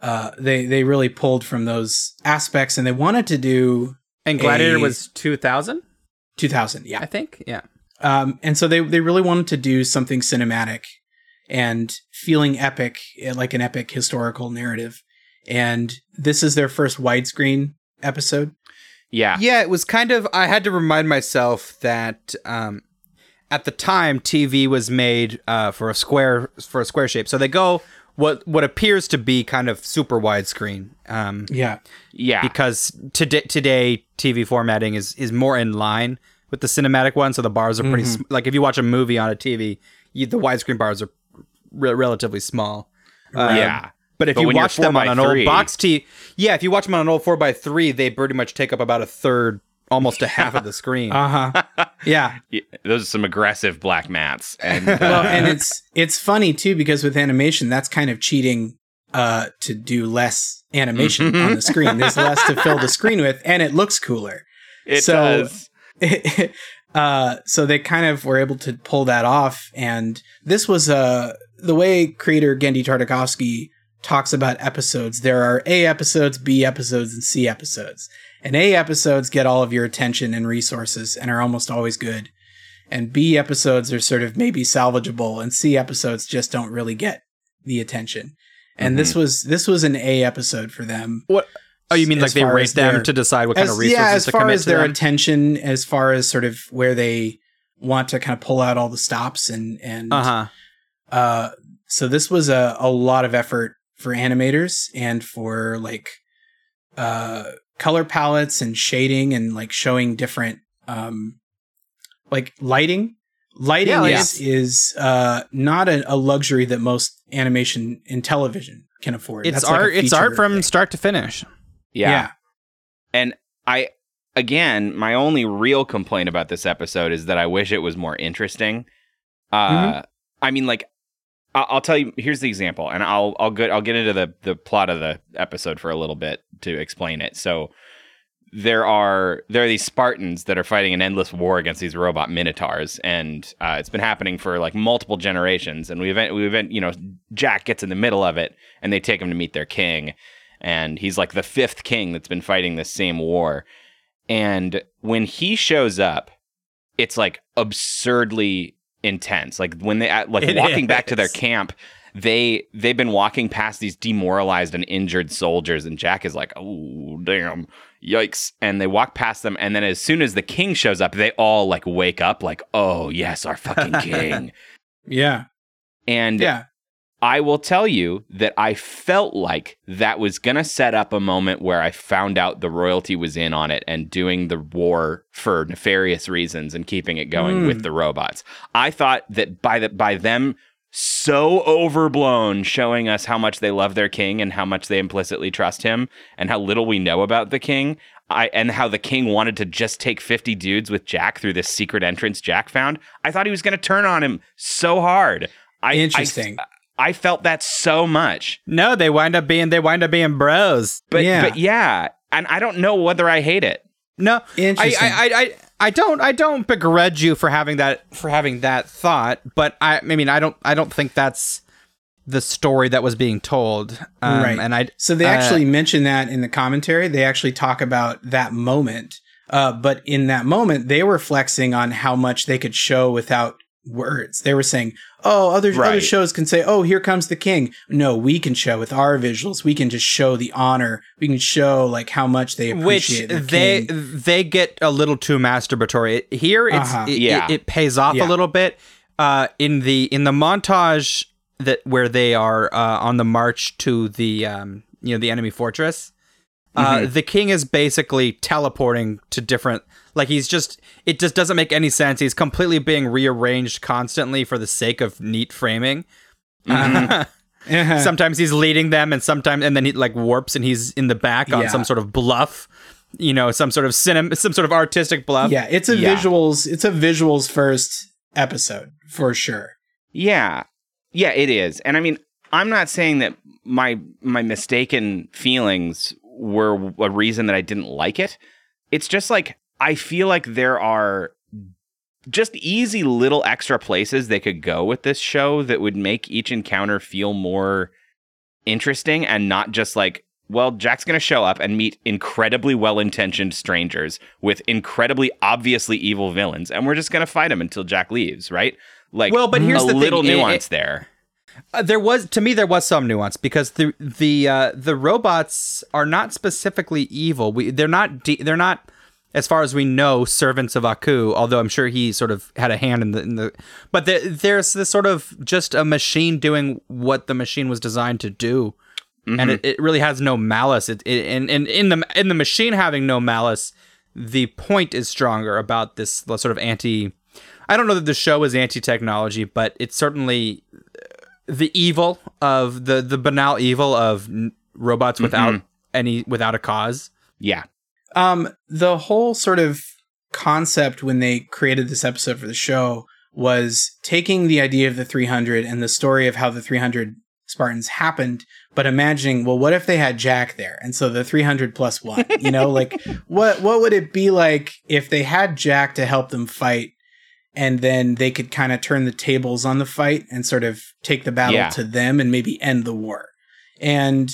uh they they really pulled from those aspects and they wanted to do
And Gladiator
a-
was 2000,
2000, yeah.
I think. Yeah.
Um, and so they they really wanted to do something cinematic and feeling epic, eh, like an epic historical narrative. And this is their first widescreen episode.
Yeah.
Yeah, it was kind of. I had to remind myself that um, at the time TV was made uh, for a square for a square shape. So they go what what appears to be kind of super widescreen. Um,
Yeah,
Yeah.
because today today TV formatting is is more in line with the cinematic one. So the bars are pretty sm- like if you watch a movie on a TV, you, the widescreen bars are re- relatively small. Um,
yeah.
But if
But
you watch them on an
by
old box TV, yeah, if you watch them on an old four x three, they pretty much take up about a third, almost a half of the screen. <laughs>
uh huh, <laughs> yeah.
Yeah, Those are some aggressive black mats. And <laughs> uh,
Well, and it's it's funny too because with animation, that's kind of cheating uh, to do less animation on the screen. There's less to fill the screen with, and it looks cooler.
it
so-
does.
uh, so they kind of were able to pull that off. And this was uh, the way creator Genndy Tartakovsky talks about episodes. There are A episodes, B episodes, and C episodes. And A episodes get all of your attention and resources and are almost always good. And B episodes are sort of maybe salvageable, and C episodes just don't really get the attention. And this was this was an A episode for them.
What? Oh, you mean like they rate them
their-
to decide what kind of resources
yeah, as
to
far
commit
as their
them?
attention, as far as sort of where they want to kind of pull out all the stops and and
Uh huh.
uh, so this was a, a lot of effort for animators and for like uh color palettes and shading and like showing different um like lighting lighting
Yeah, like
is, is uh not a, a luxury that most animation in television can afford
It's
That's like
art. it's art from
thing.
start to finish.
Yeah.
yeah
And I, again, my only real complaint about this episode is that I wish it was more interesting. Uh,
Mm-hmm.
I mean, like, I'll, tell you. Here's the example, and I'll I'll get I'll get into the the plot of the episode for a little bit to explain it. So there are there are these Spartans that are fighting an endless war against these robot minotaurs, and uh, it's been happening for like multiple generations. And we event we event you know Jack gets in the middle of it, and they take him to meet their king, and he's like the fifth king that's been fighting this same war. And when he shows up, it's like absurdly intense. Like when they like
It
walking back to their camp, they they've been walking past these demoralized and injured soldiers, and Jack is like, "Oh damn, yikes!" And they walk past them, and then as soon as the king shows up, they all like wake up, like, "Oh yes, our fucking <laughs> king!"
yeah
and
yeah
I will tell you that I felt like that was going to set up a moment where I found out the royalty was in on it and doing the war for nefarious reasons and keeping it going
Mm.
with the robots. I thought that by the by them so overblown showing us how much they love their king and how much they implicitly trust him and how little we know about the king. I, and how the king wanted to just take 50 dudes with Jack through this secret entrance Jack found. I thought he was going to turn on him so hard. I,
Interesting.
I, I felt that so much.
No, they wind up being they wind up being bros.
But
Yeah.
but yeah, and I don't know whether I hate it.
No, I,
Interesting.
I, I, I, I don't, I don't begrudge you for having that, for having that thought. But I, I mean, I don't, I don't think that's the story that was being told. Um,
right.
And I
So they
uh,
actually mention that in the commentary. They actually talk about that moment. Uh, but in that moment, they were flexing on how much they could show without words. They were saying, "Oh, other other shows can say, "Oh, here comes the king." No, we can show with our visuals. We can just show the honor. We can show like how much they
which
appreciate the
they
king.
they get a little too masturbatory here it's
Uh-huh.
it,
Yeah.
it, it pays off
Yeah.
a little bit uh in the in the montage that where they are uh on the march to the um you know the enemy fortress uh
Mm-hmm.
the king is basically teleporting to different like he's just it just doesn't make any sense he's completely being rearranged constantly for the sake of neat framing <laughs>
Uh-huh.
sometimes he's leading them and sometimes and then he like warps and he's in the back on
Yeah.
some sort of bluff you know some sort of cinema some sort of artistic bluff
yeah, it's a
Yeah.
visuals. It's a visuals first episode for sure.
Yeah. Yeah, it is. And I mean, I'm not saying that my my mistaken feelings were a reason that I didn't like it. It's just like I feel like there are just easy little extra places they could go with this show that would make each encounter feel more interesting and not just like well, Jack's going to show up and meet incredibly well-intentioned strangers with incredibly obviously evil villains and we're just going to fight them until Jack leaves, right? Like
Well, but here's
a
the thing,
little
it- it-
nuance there.
Uh, there was to me there was some nuance because the the uh, the robots are not specifically evil. We they're not de- they're not as far as we know servants of Aku. Although I'm sure he sort of had a hand in the in the. But there, there's this sort of just a machine doing what the machine was designed to do, and it, it really has no malice. It, it and, and in the in the machine having no malice, the point is stronger about this sort of anti. I don't know that the show is anti-technology, but it's certainly the evil of the the banal evil of n- robots without any without a cause.
Yeah.
Um, the whole sort of concept when they created this episode for the show was taking the idea of the 300 and the story of how the 300 Spartans happened, but imagining, well, what if they had Jack there? And so the 300 plus one, you know, like <laughs> what, what would it be like if they had Jack to help them fight and then they could kind of turn the tables on the fight and sort of take the battle
Yeah.
to them and maybe end the war. And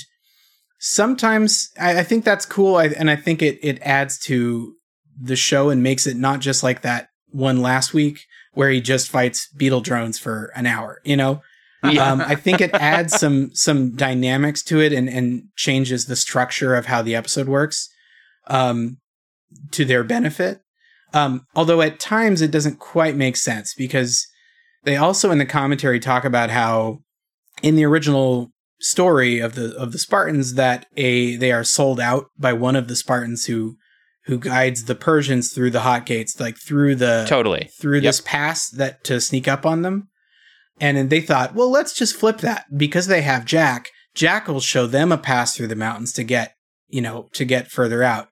sometimes I, I think that's cool, I, and I think it it adds to the show and makes it not just like that one last week where he just fights beetle drones for an hour. You know, um, I think it <laughs> adds some some dynamics to it and and changes the structure of how the episode works um, to their benefit. Um, although at times it doesn't quite make sense because they also in the commentary talk about how in the original story of the of the Spartans that a they are sold out by one of the Spartans who who guides the Persians through the hot gates like through the
Totally.
through
Yep.
this pass that to sneak up on them. And then they thought, well, let's just flip that because they have Jack. Jack will show them a pass through the mountains to get, you know, to get further out.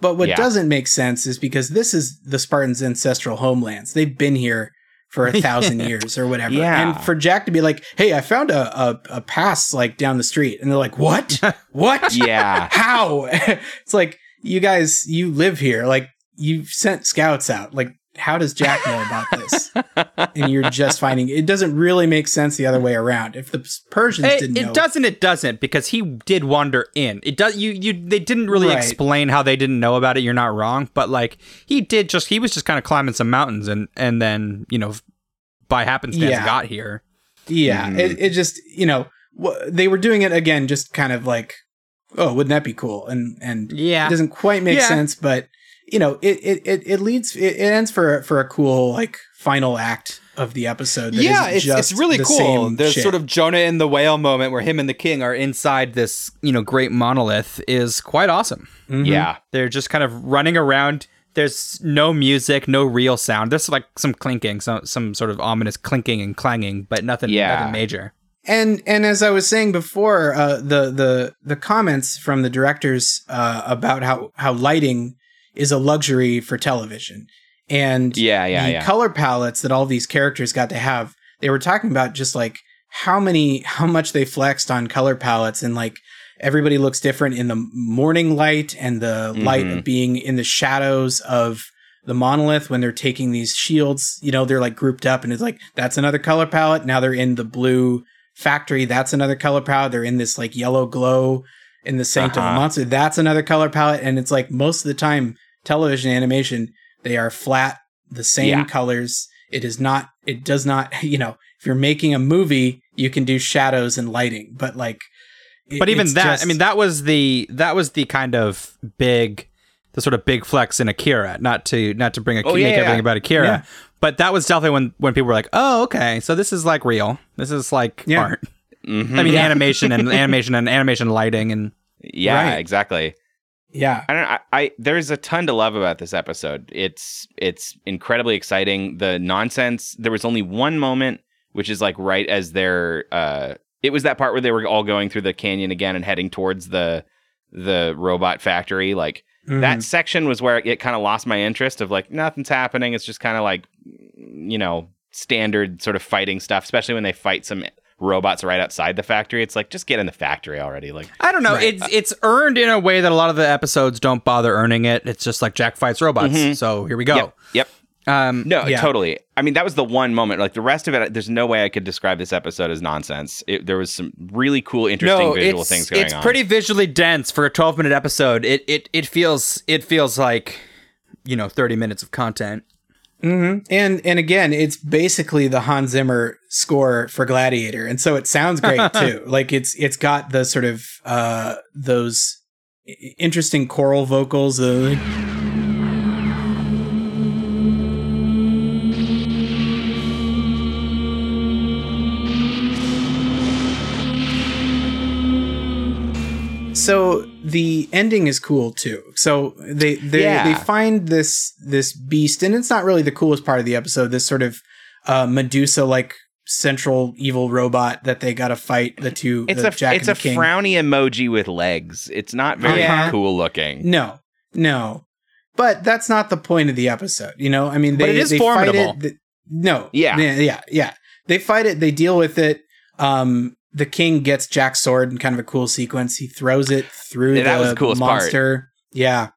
But what
Yeah.
doesn't make sense is because this is the Spartans' ancestral homelands. They've been here for a <laughs> thousand years or whatever.
Yeah.
And for Jack to be like, hey, I found a, a, a pass like down the street. And they're like, what? <laughs> what?
Yeah.
How? <laughs> it's like, you guys, you live here. Like, you've sent scouts out. Like, how does Jack know about this? and you're just finding it doesn't really make sense the other way around. If the Persians
It,
didn't know,
it doesn't. It doesn't because he did wander in. It does. You you. They didn't really
Right.
explain how they didn't know about it. You're not wrong, but like he did. Just he was just kind of climbing some mountains and and then you know by happenstance
Yeah.
got here.
Yeah,
Mhm.
it, it just you know wh- they were doing it again, just kind of like, oh, wouldn't that be cool? And and
Yeah.
it doesn't quite make
Yeah.
sense, but you know, it it it, it leads it, it ends for for a cool like final act of the episode. that
yeah,
isn't
it's, it's really
the
cool. There's
shit.
sort of Jonah and the whale moment where him and the king are inside this, you know, great monolith is quite awesome.
Mhm.
Yeah.
They're just kind of running around. There's no music, no real sound. There's like some clinking, some some sort of ominous clinking and clanging, but nothing,
Yeah.
nothing major.
and and as I was saying before, uh, the the the comments from the directors uh, about how how lighting is a luxury for television, and
Yeah, yeah,
the
yeah.
color palettes that all these characters got to have. They were talking about just like how many how much they flexed on color palettes and like everybody looks different in the morning light and the light
Mhm.
of being in the shadows of the monolith when they're taking these shields you know they're like grouped up and it's like that's another color palette now they're in the blue factory. That's another color palette. They're in this like yellow glow in the Sanctum of
Uh-huh.
the Monster. That's another color palette. And it's like most of the time, television animation, they are flat, the same
Yeah.
colors. It is not, it does not, <laughs> you know, if you're making a movie, you can do shadows and lighting, but like, it-
But even that,
just-
I mean, that was the that was the kind of big, the sort of big flex in Akira. Not to not to bring a,
Oh,
make
yeah,
everything
yeah.
about Akira,
Yeah.
but that was definitely when when people were like, oh, okay, so this is like real. This is like
Yeah.
art.
Mhm.
I mean, animation and animation and animation lighting and
yeah,
Right.
exactly.
Yeah.
I don't. I, I there's a ton to love about this episode. It's it's incredibly exciting. The nonsense. There was only one moment, which is like right as they're. Uh, it was that part where they were all going through the canyon again and heading towards the the robot factory. Like
Mhm.
that section was where it kind of lost my interest of like nothing's happening. It's just kind of like you know standard sort of fighting stuff, especially when they fight some robots right outside the factory. It's like just get in the factory already. Like
I don't know.
Right.
It's it's earned in a way that a lot of the episodes don't bother earning it. It's just like Jack fights robots.
Mhm.
So here we go.
yep, yep.
Um,
No,
Yeah.
totally. I mean, that was the one moment. Like the rest of it, there's no way I could describe this episode as nonsense. It, there was some really cool, interesting
no,
visual things going
it's
on.
pretty visually dense for a 12 minute episode. It it it feels it feels like you know 30 minutes of content.
Hmm And and again, it's basically the Hans Zimmer score for Gladiator, and so it sounds great <laughs> too. like it's it's got the sort of uh those interesting choral vocals. Uh, like, so the ending is cool too. So they they
Yeah.
they find this this beast, and it's not really the coolest part of the episode. This sort of uh, Medusa like central evil robot that they got to fight the two.
it's
the
a
Jack
it's a
King.
frowny emoji with legs. It's not very
Yeah.
cool looking.
No, no, but that's not the point of the episode. You know, I mean, they
But it is
they
formidable.
Fight it, no,
Yeah.
yeah, yeah, yeah. They fight it. They deal with it. Um, the king gets Jack's sword in kind of a cool sequence. He throws it through
Yeah, that
the
was the coolest part.
monster. Yeah,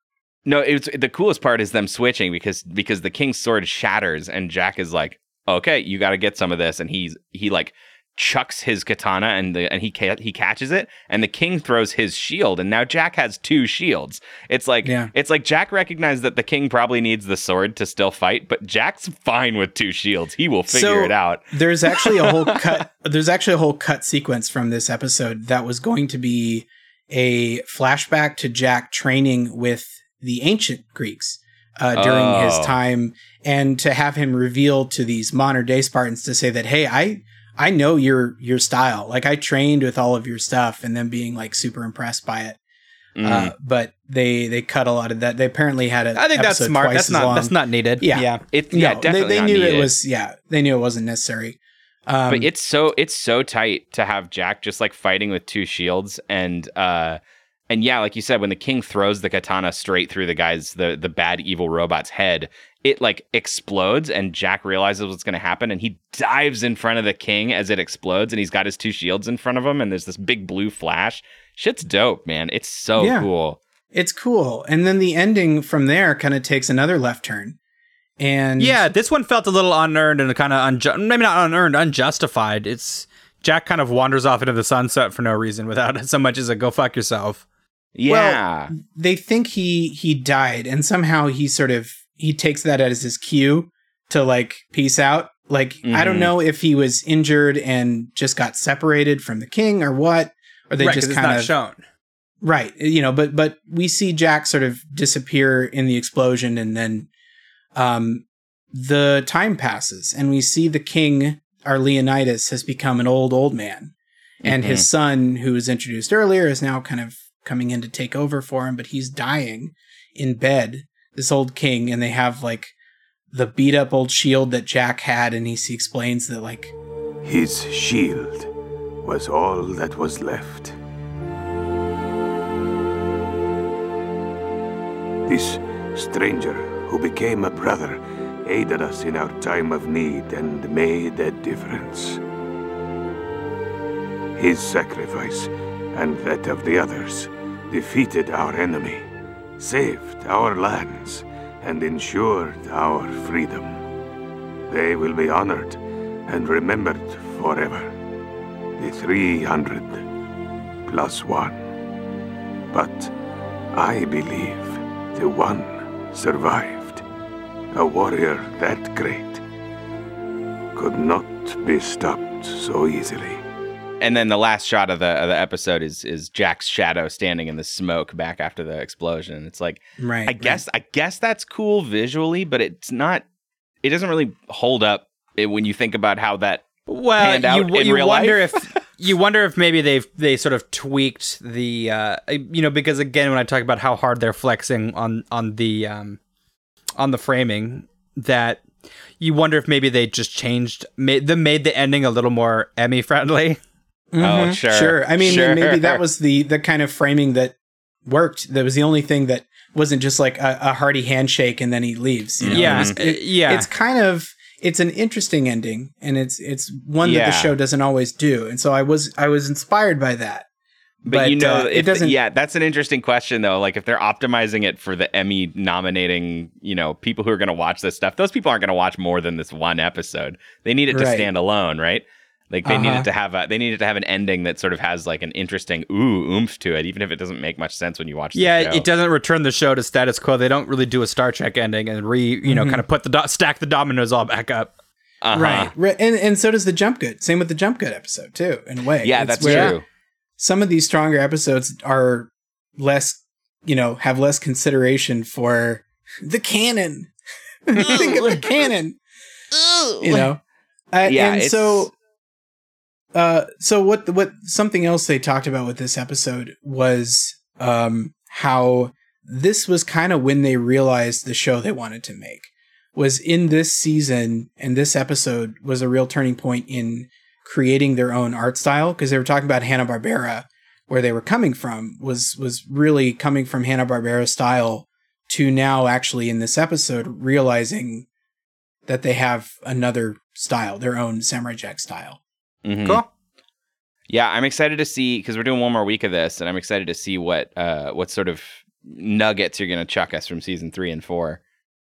No, it's the coolest part is them switching because because the king's sword shatters and Jack is like, okay, you got to get some of this, and he's he like chucks his katana and the and he ca- he catches it, and the king throws his shield, and now Jack has two shields. It's like
Yeah.
it's like Jack recognized that the king probably needs the sword to still fight, but Jack's fine with two shields. He will figure
So-
it out.
there's actually a whole <laughs> cut there's actually a whole cut sequence from this episode that was going to be a flashback to Jack training with the ancient Greeks uh, during
Oh.
his time and to have him reveal to these modern day Spartans to say that hey I I know your your style like I trained with all of your stuff and them being like super impressed by it
Mm.
uh, but they they cut a lot of that they apparently had it
I think that's smart. That's not that's not needed.
Yeah.
yeah.
It's yeah,
no,
definitely
they, they knew
needed.
it was yeah they knew it wasn't necessary um,
but it's so it's so tight to have Jack just like fighting with two shields and uh and yeah, like you said, when the king throws the katana straight through the guy's the the bad evil robot's head, it like explodes and Jack realizes what's gonna happen and he dives in front of the king as it explodes and he's got his two shields in front of him and there's this big blue flash. Shit's dope, man. It's so
Yeah.
cool.
It's cool. And then the ending from there kind of takes another left turn. And
Yeah, this one felt a little unearned and kind of unju- maybe not unearned, unjustified. It's Jack kind of wanders off into the sunset for no reason without <laughs> so much as a go fuck yourself.
Yeah.
they think he he died and somehow he sort of he takes that as his cue to like peace out. Like I don't
Mhm.
know if he was injured and just got separated from the king or what or they
right,
just kind of
shown.
Right. You know, but but we see Jack sort of disappear in the explosion and then um the time passes and we see the king, our Leonidas, has become an old, old man. And his son, who was introduced earlier, is now kind of coming in to take over for him, but he's dying in bed, this old king, and they have like the beat up old shield that Jack had, and he, he explains that like
His shield was all that was left. This stranger who became a brother aided us in our time of need and made a difference. His sacrifice and that of the others defeated our enemy, saved our lands, and ensured our freedom. They will be honored and remembered forever. the 300 plus one. But I believe the one survived. A warrior that great could not be stopped so easily.
And then the last shot of the of the episode is is Jack's shadow standing in the smoke back after the explosion. It's like
Right.
I guess I guess that's cool visually, but it's not. It doesn't really hold up when you think about how that.
Well,
panned out
you,
in
you
real
wonder
life.
if <laughs> you wonder if maybe they've they sort of tweaked the uh, you know because again when I talk about how hard they're flexing on on the um, on the framing that you wonder if maybe they just changed made the made the ending a little more Emmy friendly. <laughs>
Oh,
Mhm,
sure,
Sure. I mean,
sure.
maybe that was the the kind of framing that worked. That was the only thing that wasn't just like a, a hearty handshake and then he leaves. you know?
Yeah,
It was-
uh,
it-
yeah.
It's kind of it's an interesting ending, and it's it's one that the show doesn't always do. And so I was I was inspired by that.
But, you know,
uh,
if
it doesn't.
Yeah, that's an interesting question though. Like if they're optimizing it for the Emmy nominating, you know, people who are going to watch this stuff, those people aren't going to watch more than this one episode. They need it to
Right.
stand alone, right? Like they
Uh-huh.
needed to have a they needed to have an ending that sort of has like an interesting ooh oomph to it, even if it doesn't make much sense when you watch. The
Yeah,
show.
it doesn't return the show to status quo. They don't really do a Star Trek ending and re you know
Mhm.
kind of put the do- stack the dominoes all back up.
Uh-huh.
Right, right, and and so does the Jump Good. Same with the Jump Good episode too, in a way.
Yeah,
It's
that's
where
true.
Some of these stronger episodes are less, you know, have less consideration for the canon. <laughs> Think of the canon. You know, uh,
Yeah,
and
it's-
so, uh, so what? What something else they talked about with this episode was um how this was kind of when they realized the show they wanted to make was in this season and this episode was a real turning point in creating their own art style because they were talking about Hanna Barbera where they were coming from was was really coming from Hanna Barbera style to now actually in this episode realizing that they have another style, their own Samurai Jack style.
Mhm.
Cool.
Yeah, I'm excited to see because we're doing one more week of this, and I'm excited to see what uh what sort of nuggets you're gonna chuck us from season three and 4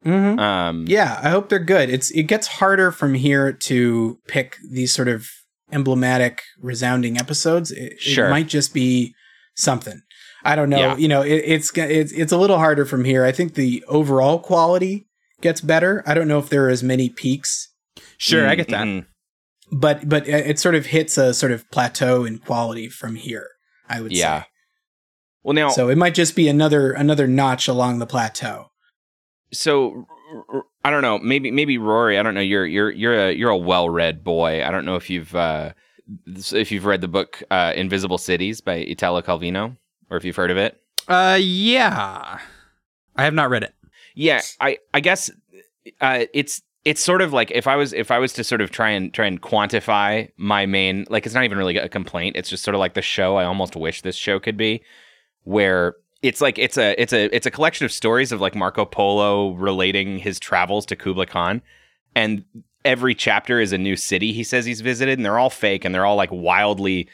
Mm-hmm.
Um,
Yeah, I hope they're good. It's it gets harder from here to pick these sort of emblematic, resounding episodes. It,
Sure.
it might just be something. I don't know.
Yeah.
You know, it, it's it's it's a little harder from here. I think the overall quality gets better. I don't know if there are as many peaks,
Sure, I
Mm,
get that.
mhm.
But but it it sort of hits a sort of plateau in quality from here. I would
Yeah.
say.
Well, now,
So it might just be another another notch along the plateau.
so I don't know. Maybe maybe Rory. I don't know. You're you're you're a you're a well read boy. I don't know if you've uh, if you've read the book uh, Invisible Cities by Italo Calvino, or if you've heard of it.
Uh, yeah, I have not read it.
Yeah, I I guess uh, it's it's sort of like if I was if I was to sort of try and try and quantify my main like it's not even really a complaint. It's just sort of like the show I almost wish this show could be, where it's like it's a it's a it's a collection of stories of like Marco Polo relating his travels to Kubla Khan, and every chapter is a new city he says he's visited, and they're all fake and they're all like wildly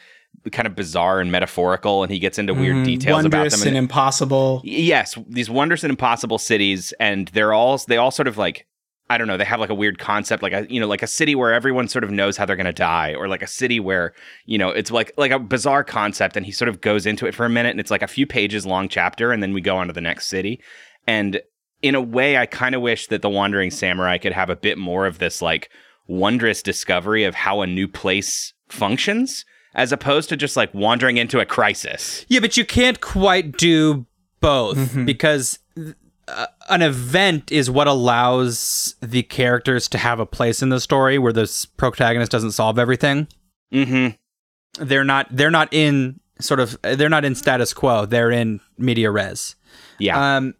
kind of bizarre and metaphorical, and he gets into weird
Mhm.
details about them.
and impossible.
Yes, these wondrous and impossible cities, and they're all they all sort of like I don't know. They have like a weird concept, like a you know, like a city where everyone sort of knows how they're going to die, or like a city where you know it's like like a bizarre concept, and he sort of goes into it for a minute, and it's like a few pages long chapter, and then we go on to the next city, and in a way, I kind of wish that the Wandering Samurai could have a bit more of this like wondrous discovery of how a new place functions, as opposed to just like wandering into a crisis.
Yeah, but you can't quite do both
Mm-hmm.
because uh, an event is what allows the characters to have a place in the story where the s- protagonist doesn't solve everything.
Mm-hmm.
They're not. They're not in sort of. They're not in status quo. They're in media res.
Yeah.
Um,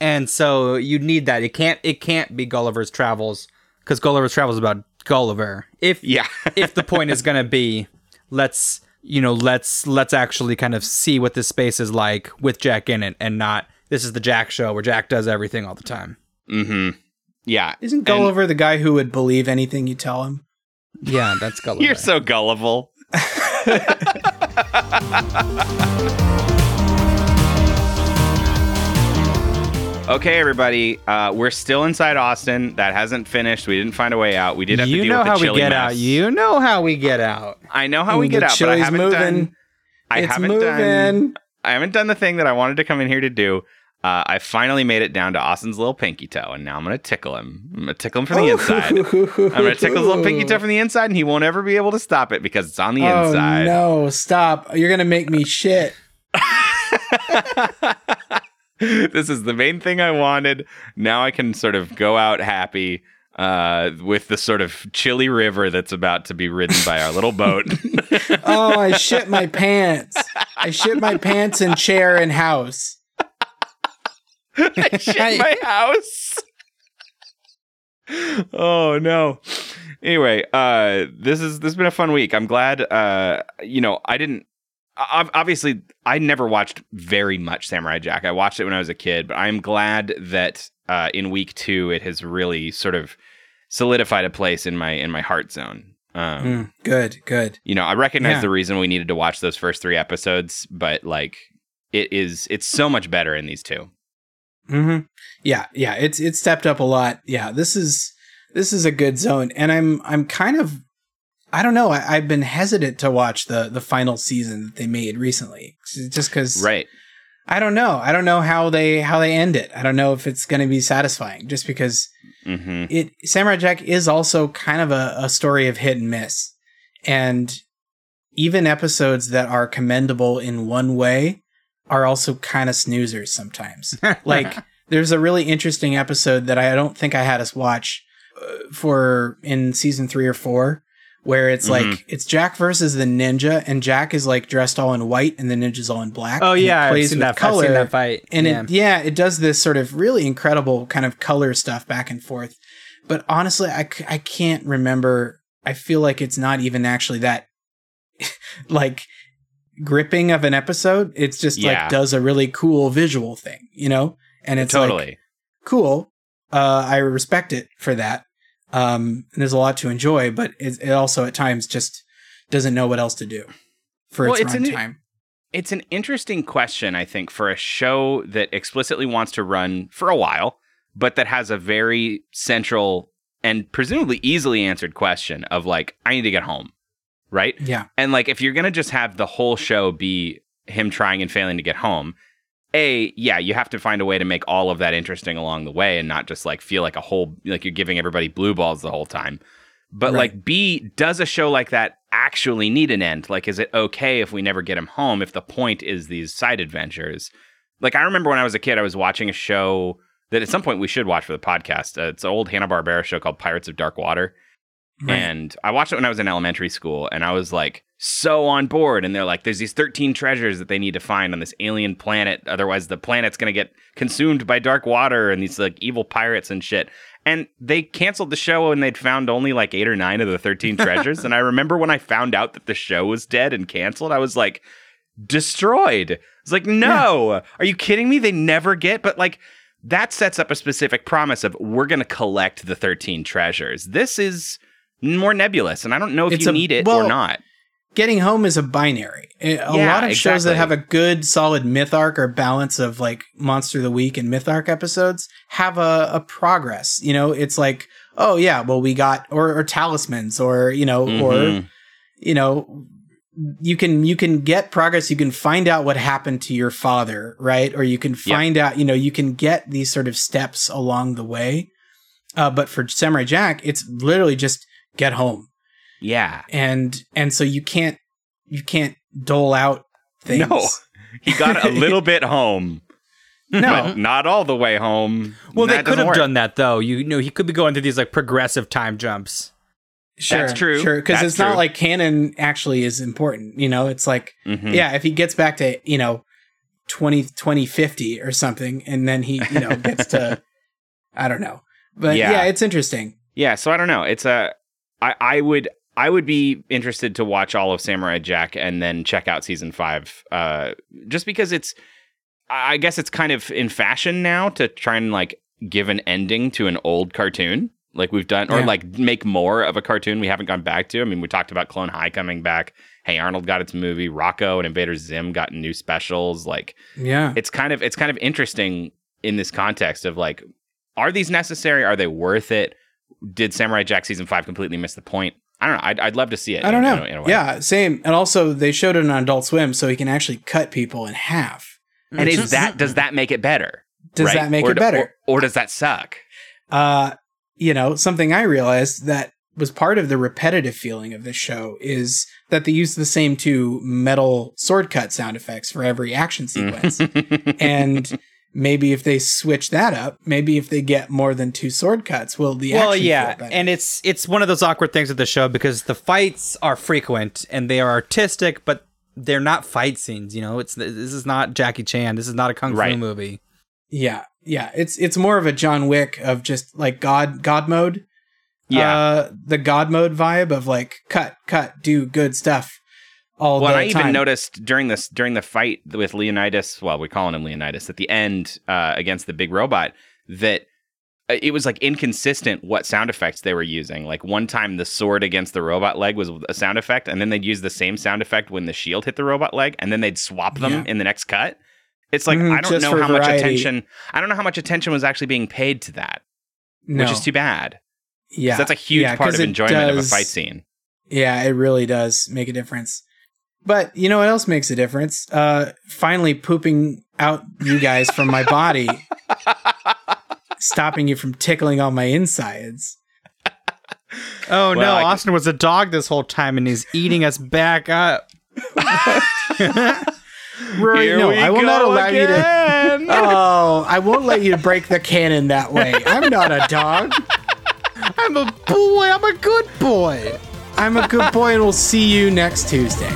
and so you need that. It can't. It can't be Gulliver's Travels because Gulliver's Travels is about Gulliver. If
Yeah. <laughs>
if the point is going to be, let's you know, let's let's actually kind of see what this space is like with Jack in it, and not this is the Jack show where Jack does everything all the time.
Mm-hmm. Yeah.
Isn't
And
Gulliver the guy who would believe anything you tell him?
Yeah, that's Gulliver.
You're so gullible. <laughs> Okay, everybody, uh, we're still inside Austin. That hasn't finished. We didn't find a way out. We did have to
You
deal
know
with the
how we get
mess.
out. You know how we get out.
I know how we get out, but I
chili's
haven't
moving.
done. I
it's
haven't
moving.
done. I haven't done the thing that I wanted to come in here to do. Uh, I finally made it down to Austin's little pinky toe, and now I'm gonna tickle him. I'm gonna tickle him from the inside. I'm gonna tickle his little pinky toe from the inside, and he won't ever be able to stop it because it's on the
oh
inside.
no! Stop! You're gonna make me shit. <laughs>
this is the main thing I wanted. Now I can sort of go out happy uh, with the sort of chilly river that's about to be ridden by our little boat. <laughs>
Oh, I shit my pants. I shit my pants in chair and house. <laughs>
I shit my house. oh no. Anyway, uh, this is this has been a fun week. I'm glad. Uh, you know, I didn't. ob- Obviously, I never watched very much Samurai Jack. I watched it when I was a kid, but I'm glad that uh, in week two it has really sort of solidified a place in my in my heart zone. Um,
Mm, good, good.
you know, I recognize
Yeah.
the reason we needed to watch those first three episodes, but like, it is it's so much better in these two.
Hmm Yeah, yeah. It's it's stepped up a lot. Yeah, this is this is a good zone, and I'm I'm kind of I don't know. I, I've been hesitant to watch the the final season that they made recently, just because.
Right.
I don't know. I don't know how they how they end it. I don't know if it's going to be satisfying. Just because
hmm
it Samurai Jack is also kind of a, a story of hit and miss, and even episodes that are commendable in one way are also kind of snoozers sometimes. <laughs> like there's a really interesting episode that I don't think I had us watch uh, for in season three or four, where it's
Mhm.
like it's Jack versus the ninja, and Jack is like dressed all in white, and the ninja's all in black.
Oh yeah, I've seen
with
that. I've seen that fight.
and
yeah.
it yeah it does this sort of really incredible kind of color stuff back and forth but honestly I, I can't remember i feel like it's not even actually that <laughs> like gripping of an episode it's just
Yeah.
like does a really cool visual thing you know and it's
totally.
like cool uh i respect it for that um and there's a lot to enjoy but it, it also at times just doesn't know what else to do for
Well,
its
it's an-
runtime
it's an interesting question, I think, for a show that explicitly wants to run for a while, but that has a very central and presumably easily answered question of like, I need to get home. Right.
yeah
And like, if you're going to just have the whole show be him trying and failing to get home, A, yeah, you have to find a way to make all of that interesting along the way and not just like feel like a whole, like you're giving everybody blue balls the whole time. But
Right.
like, B, does a show like that actually need an end? Like, is it okay if we never get him home if the point is these side adventures? Like, I remember when I was a kid, I was watching a show that at some point we should watch for the podcast. Uh, it's an old Hanna Barbera show called Pirates of Dark Water.
Right.
And I watched it when I was in elementary school, and I was like so on board. And they're like, there's these 13 treasures that they need to find on this alien planet. Otherwise, the planet's going to get consumed by dark water and these like evil pirates and shit. And they canceled the show and they'd found only like eight or nine of the 13 <laughs> treasures. and I remember when I found out that the show was dead and canceled, I was like, destroyed. It's like, no, are you kidding me? They never get, but like, that sets up a specific promise of we're going to collect the 13 treasures. This is more nebulous, and I don't know if
It's
you
a-
need it
well,
or not.
getting home is a binary. A
Yeah,
lot of shows that have a good solid myth arc or balance of like monster of the week and myth arc episodes have a, a progress. You know, it's like, oh yeah, well we got or, or talismans or you know or
Mhm.
you know you can you can get progress you can find out what happened to your father right or you can find out you know you can get these sort of steps along the way uh, but for samurai jack it's literally just get home
Yeah.
and and so you can't you can't dole out things.
No. He got a little <laughs> bit home,
no,
but not all the way home.
Well, they could have
work.
done that though. You know, he could be going through these like progressive time jumps.
sure,
That's true.
Sure, because it's not like canon actually is important. You know, it's like
Mhm.
yeah, if he gets back to you know 20, 2050 or something, and then he you know gets to <laughs> I don't know, but
Yeah.
yeah, it's interesting.
Yeah, so I don't know. It's a I I would I would be interested to watch all of Samurai Jack and then check out season 5 uh just because it's I I guess it's kind of in fashion now to try and like give an ending to an old cartoon like we've done or
Yeah.
like make more of a cartoon we haven't gone back to. I mean, we talked about Clone High coming back. Hey Arnold got its movie, Rocko and Invader Zim got new specials like
Yeah,
it's kind of it's kind of interesting in this context of like, are these necessary? Are they worth it? Did Samurai Jack season five completely miss the point? I don't know. I'd, I'd love to see it.
I don't
in-
know.
in a- in a way.
yeah, same. And also, they showed it on Adult Swim, so he can actually cut people in half.
And is that does that make it better?
Does
Right?
that make
Or
it better?
or, or does that suck?
uh, you know, something I realized that was part of the repetitive feeling of this show is that they use the same two metal sword cut sound effects for every action <laughs> sequence. and <laughs> maybe if they switch that up, maybe if they get more than two sword cuts, will the
well,
action
yeah,
feel better?
and it's it's one of those awkward things with the show because the fights are frequent and they are artistic, but they're not fight scenes. You know, it's this is not Jackie Chan. This is not a kung fu
Right.
movie.
yeah, yeah, it's it's more of a John Wick of just like God God mode.
Yeah.
uh, the God mode vibe of like cut, cut, do good stuff all
well, I
time.
even noticed during this during the fight with Leonidas. Well, we're calling him Leonidas at the end uh, against the big robot. That uh, it was like inconsistent what sound effects they were using. Like one time the sword against the robot leg was a sound effect, and then they'd use the same sound effect when the shield hit the robot leg, and then they'd swap them
Yeah.
in the next cut. It's like
Mhm,
I don't know how much attention. I don't know how much attention was actually being paid to that,
no.
which is too bad.
yeah,
that's a huge
yeah,
part of enjoyment of a fight scene.
Yeah, it really does make a difference. But you know what else makes a difference? Uh, finally pooping out you guys from my body, <laughs> stopping you from tickling all my insides.
Oh no,
I-
Austin was a dog this whole time and he's eating us back up. <laughs>
Rory,
Here
no,
we
I will not
go
allow you to.
again. <laughs>
Oh, I won't let you break the canon that way. I'm not a dog.
I'm a boy. I'm a good boy.
I'm a good boy, and we'll see you next Tuesday.